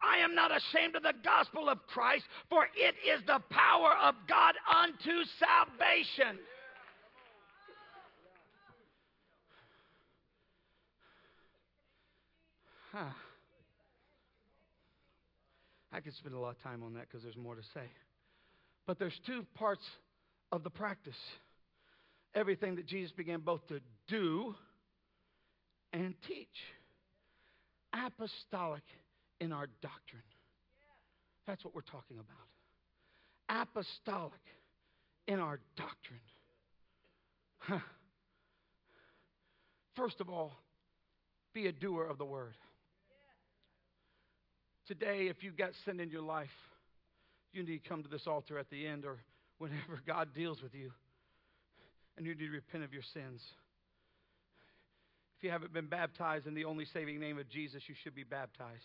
I am not ashamed of the gospel of Christ, for it is the power of God unto salvation. Huh. I could spend a lot of time on that because there's more to say. But there's two parts of the practice. Everything that Jesus began both to do and teach. Apostolic in our doctrine. That's what we're talking about. Apostolic in our doctrine. Huh. First of all, be a doer of the word. Today, if you've got sin in your life, you need to come to this altar at the end or whenever God deals with you, and you need to repent of your sins. If you haven't been baptized in the only saving name of Jesus, you should be baptized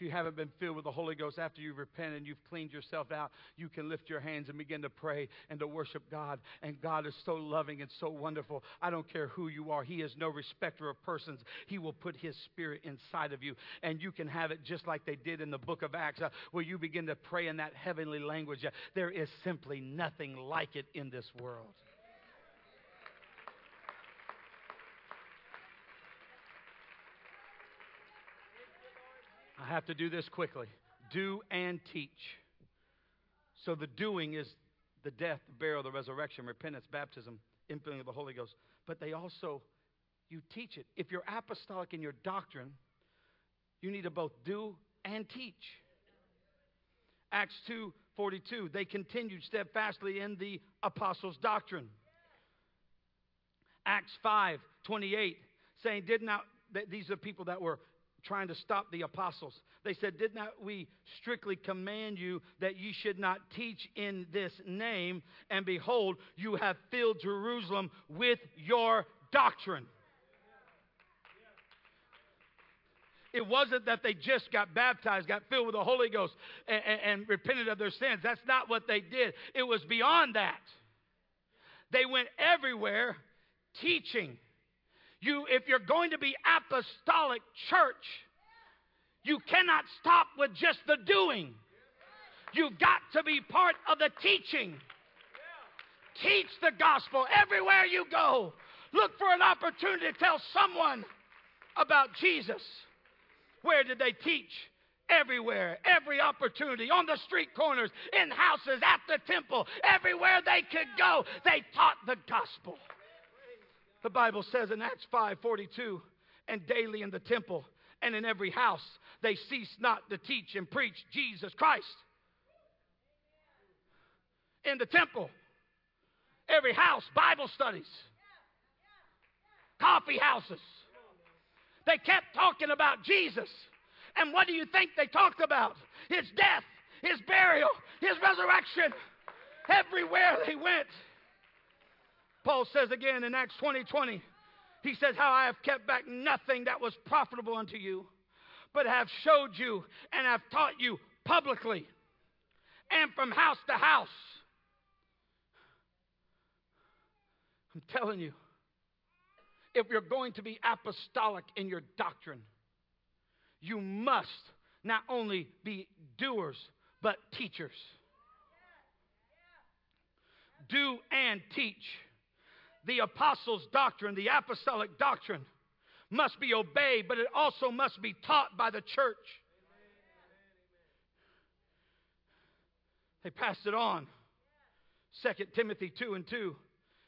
you haven't been filled with the Holy Ghost after you repent and you've cleaned yourself out, you can lift your hands and begin to pray and to worship God. And God is so loving and so wonderful. I don't care who you are, He is no respecter of persons. He will put His Spirit inside of you, and you can have it just like they did in the book of Acts, uh, where you begin to pray in that heavenly language. Uh, there is simply nothing like it in this world. I have to do this quickly. Do and teach. So the doing is the death, the burial, the resurrection, repentance, baptism, infilling of the Holy Ghost. But they also, you teach it. If you're apostolic in your doctrine, You need to both do and teach. Acts 2:42 they continued steadfastly in the apostles' doctrine. Acts 5:28 saying did not these are people that were trying to stop the apostles. They said, Did not we strictly command you that ye should not teach in this name? And behold, you have filled Jerusalem with your doctrine. It wasn't that they just got baptized, got filled with the Holy Ghost, and, and, and repented of their sins. That's not what they did. It was beyond that. They went everywhere teaching. You, if you're going to be apostolic church, you cannot stop with just the doing. You've got to be part of the teaching. Teach the gospel everywhere you go. Look for an opportunity to tell someone about Jesus. Where did they teach? Everywhere, every opportunity, on the street corners, in houses, at the temple, everywhere they could go, they taught the gospel. The Bible says in Acts 5:42, and daily in the temple and in every house they cease not to teach and preach Jesus Christ. In the temple, every house, Bible studies, coffee houses. They kept talking about Jesus. And what do you think they talked about? His death, his burial, his resurrection. Everywhere they went. Paul says again in Acts 20 20, he says, How I have kept back nothing that was profitable unto you, but have showed you and have taught you publicly and from house to house. I'm telling you, if you're going to be apostolic in your doctrine, you must not only be doers, but teachers. Do and teach. The apostles' doctrine, the apostolic doctrine, must be obeyed, but it also must be taught by the church. They passed it on. 2 Timothy 2 and 2.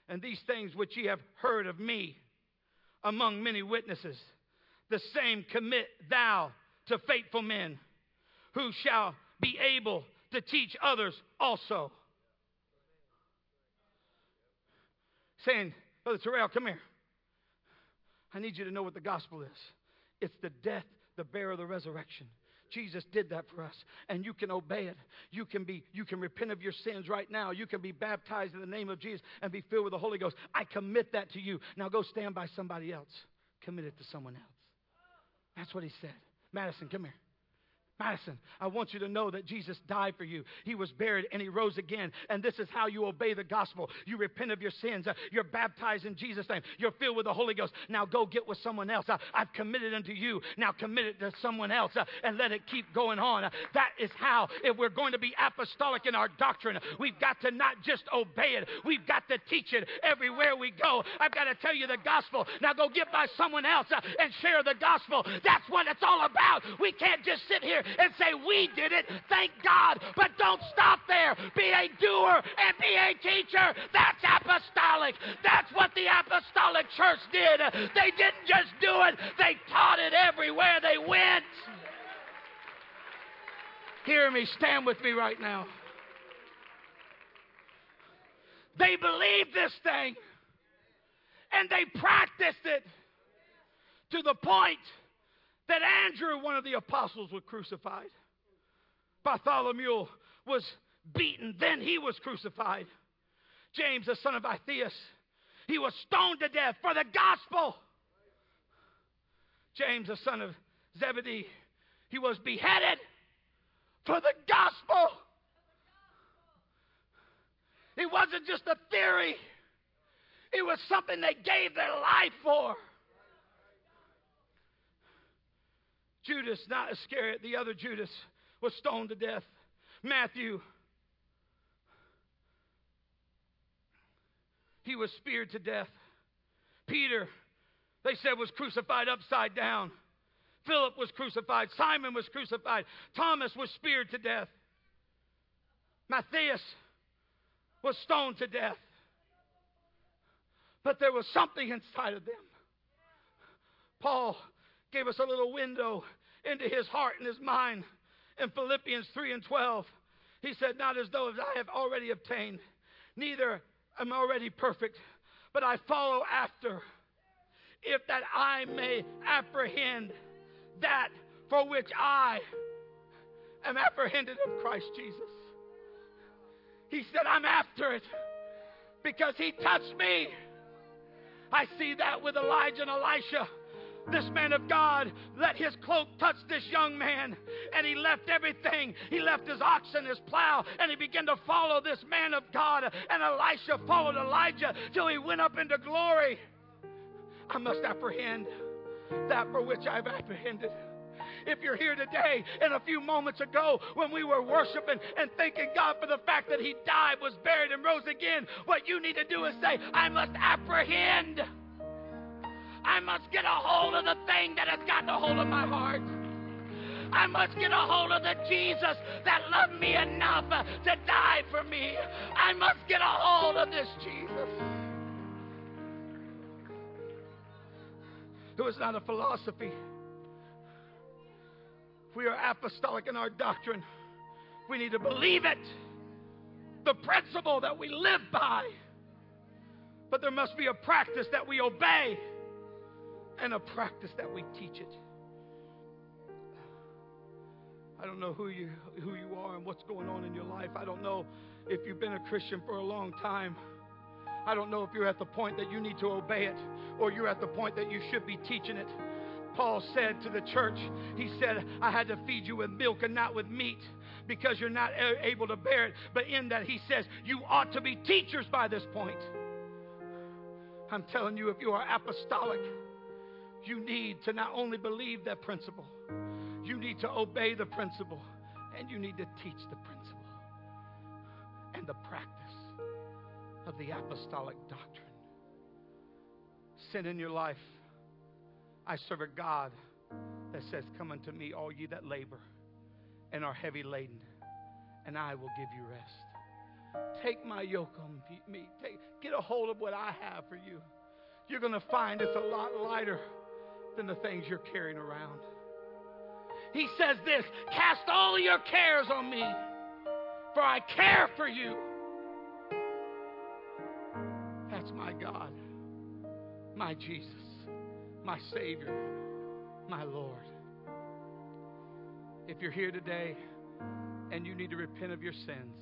And these things which ye have heard of me among many witnesses, the same commit thou to faithful men who shall be able to teach others also. Saying, Brother Terrell, come here. I need you to know what the gospel is it's the death, the burial, the resurrection. Jesus did that for us, and you can obey it. You can be, you can repent of your sins right now. You can be baptized in the name of Jesus and be filled with the Holy Ghost. I commit that to you. Now go stand by somebody else. Commit it to someone else. That's what he said. Madison, come here. Madison, I want you to know that Jesus died for you. He was buried and he rose again. And this is how you obey the gospel. You repent of your sins. You're baptized in Jesus' name. You're filled with the Holy Ghost. Now go get with someone else. I've committed unto you. Now commit it to someone else uh, and let it keep going on. Uh, that is how, if we're going to be apostolic in our doctrine, we've got to not just obey it, we've got to teach it everywhere we go. I've got to tell you the gospel. Now go get by someone else uh, and share the gospel. That's what it's all about. We can't just sit here and say, We did it. Thank God. But don't stop there. Be a doer and be a teacher. That's apostolic. That's what the apostolic church did. They didn't just do it, they taught it everywhere they went. Hear me, stand with me right now. They believed this thing and they practiced it to the point that Andrew, one of the apostles, was crucified. Bartholomew was beaten, then he was crucified. James, the son of Alphaeus, he was stoned to death for the gospel. James, the son of Zebedee, he was beheaded for the gospel. It wasn't just a theory, it was something they gave their life for. Judas, not Iscariot, the other Judas, was stoned to death. Matthew, he was speared to death. Peter, they said, was crucified upside down. Philip was crucified. Simon was crucified. Thomas was speared to death. Matthias was stoned to death. But there was something inside of them. Paul gave us a little window into his heart and his mind. In Philippians 3 and 12, he said, Not as though I have already obtained, neither am I already perfect, but I follow after, if that I may apprehend that for which I am apprehended of Christ Jesus. He said, I'm after it because he touched me. I see that with Elijah and Elisha. This man of God let his cloak touch this young man, and he left everything. He left his oxen, his plow, and he began to follow this man of God. And Elisha followed Elijah till he went up into glory. I must apprehend that for which I've apprehended. If you're here today and a few moments ago when we were worshiping and thanking God for the fact that He died, was buried, and rose again, what you need to do is say, I must apprehend. I must get a hold of the thing that has gotten a hold of my heart. I must get a hold of the Jesus that loved me enough to die for me. I must get a hold of this Jesus. It was not a philosophy. We are apostolic in our doctrine. We need to believe it. The principle that we live by. But there must be a practice that we obey and a practice that we teach it. I don't know who you, who you are and what's going on in your life. I don't know if you've been a Christian for a long time. I don't know if you're at the point that you need to obey it or you're at the point that you should be teaching it. Paul said to the church, he said, I had to feed you with milk and not with meat because you're not able to bear it. But in that, he says, you ought to be teachers by this point. I'm telling you, if you are apostolic, you need to not only believe that principle, you need to obey the principle, and you need to teach the principle and the practice of the apostolic doctrine. Sin in your life I serve a God that says, Come unto me, all ye that labor and are heavy laden, and I will give you rest. Take my yoke on me. Take, get a hold of what I have for you. You're going to find it's a lot lighter than the things you're carrying around. He says this Cast all your cares on me, for I care for you. That's my God, my Jesus my Savior, my Lord. If you're here today and you need to repent of your sins,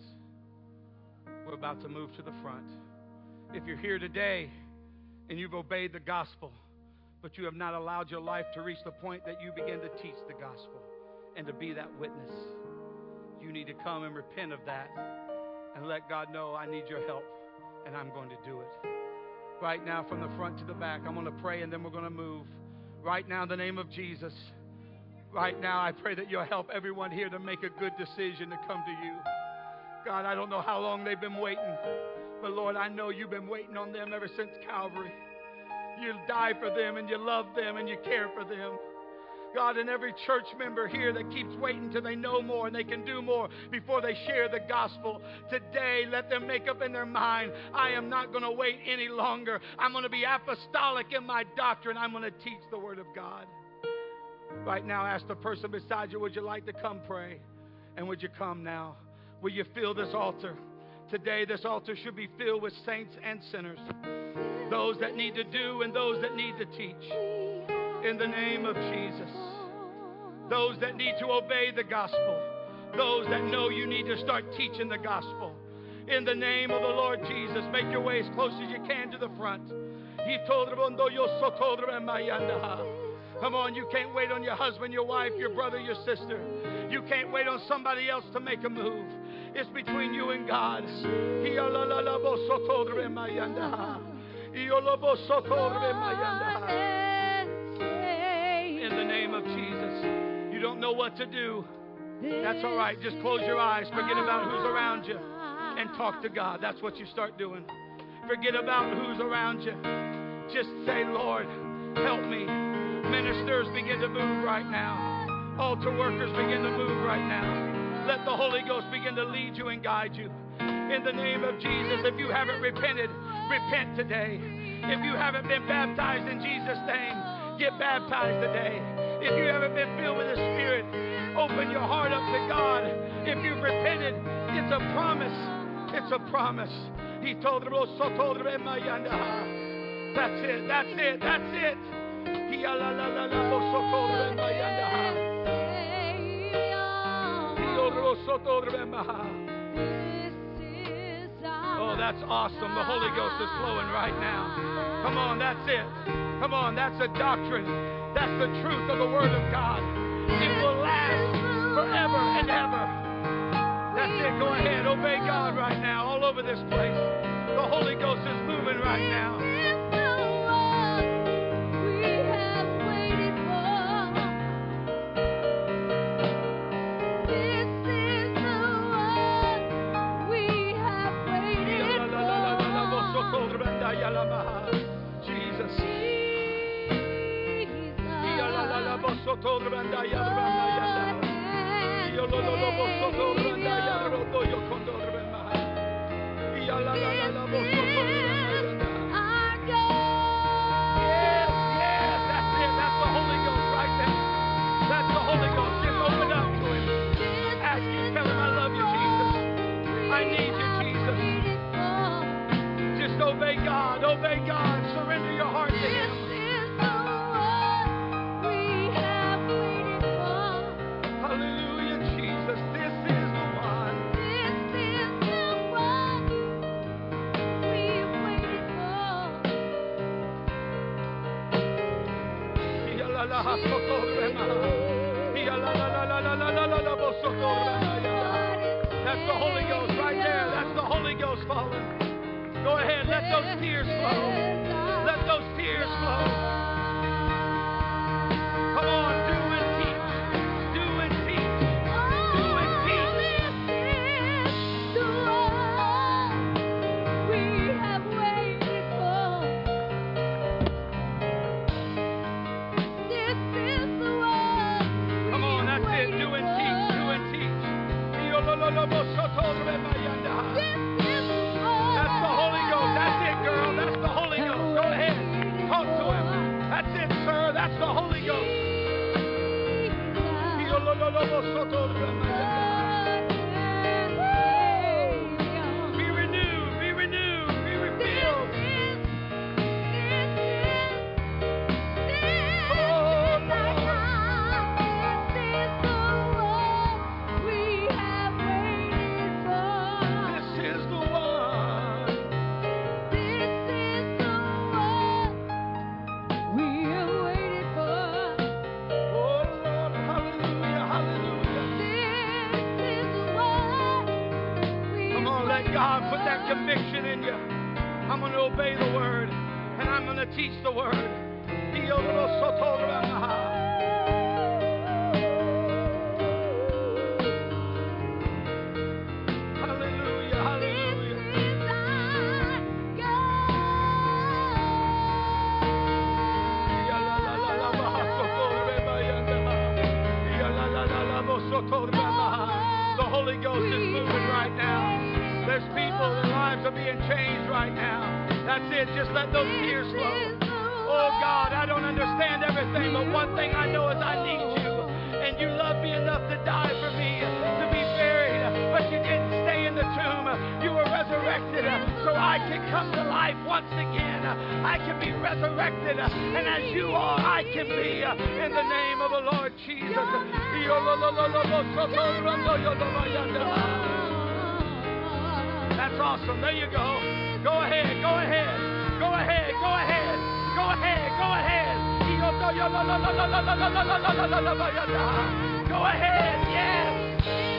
we're about to move to the front. If you're here today and you've obeyed the gospel, but you have not allowed your life to reach the point that you begin to teach the gospel and to be that witness, you need to come and repent of that and let God know I need your help and I'm going to do it right now from the front to the back. I'm going to pray and then we're going to move. Right now, in the name of Jesus, right now, I pray that you'll help everyone here to make a good decision to come to you. God, I don't know how long they've been waiting, but Lord, I know you've been waiting on them ever since Calvary. You die for them and you love them and you care for them. God, and every church member here that keeps waiting till they know more and they can do more before they share the gospel. Today, let them make up in their mind I am not going to wait any longer. I'm going to be apostolic in my doctrine. I'm going to teach the Word of God. Right now, ask the person beside you, would you like to come pray? And would you come now? Will you fill this altar? Today, this altar should be filled with saints and sinners, those that need to do and those that need to teach in the name of Jesus. Those that need to obey the gospel, those that know you need to start teaching the gospel. In the name of the Lord Jesus, make your way as close as you can to the front. Come on, you can't wait on your husband, your wife, your brother, your sister. You can't wait on somebody else to make a move. It's between you and God in the name of Jesus. You don't know what to do. That's all right. Just close your eyes. Forget about who's around you and talk to God. That's what you start doing. Forget about who's around you. Just say, Lord, help me. Ministers begin to move right now. Altar workers begin to move right now. Let the Holy Ghost begin to lead you and guide you. In the name of Jesus, if you haven't repented, repent today. If you haven't been baptized in Jesus' name, get baptized today. If you haven't been filled with the Spirit, open your heart up to God. If you've repented, it's a promise. It's a promise. He told oh, them, That's it, that's it, that's it. Oh, that's awesome. The Holy Ghost is flowing right now. Come on, that's it. Come on, that's a doctrine. That's the truth of the Word of God. It will last forever and ever. That's it. Go ahead. Obey God right now, all over this place. The Holy Ghost is moving right now. Obey God. Obey God. Holy Ghost right there. That's the Holy Ghost. Go ahead, let those tears flow. Let those tears flow.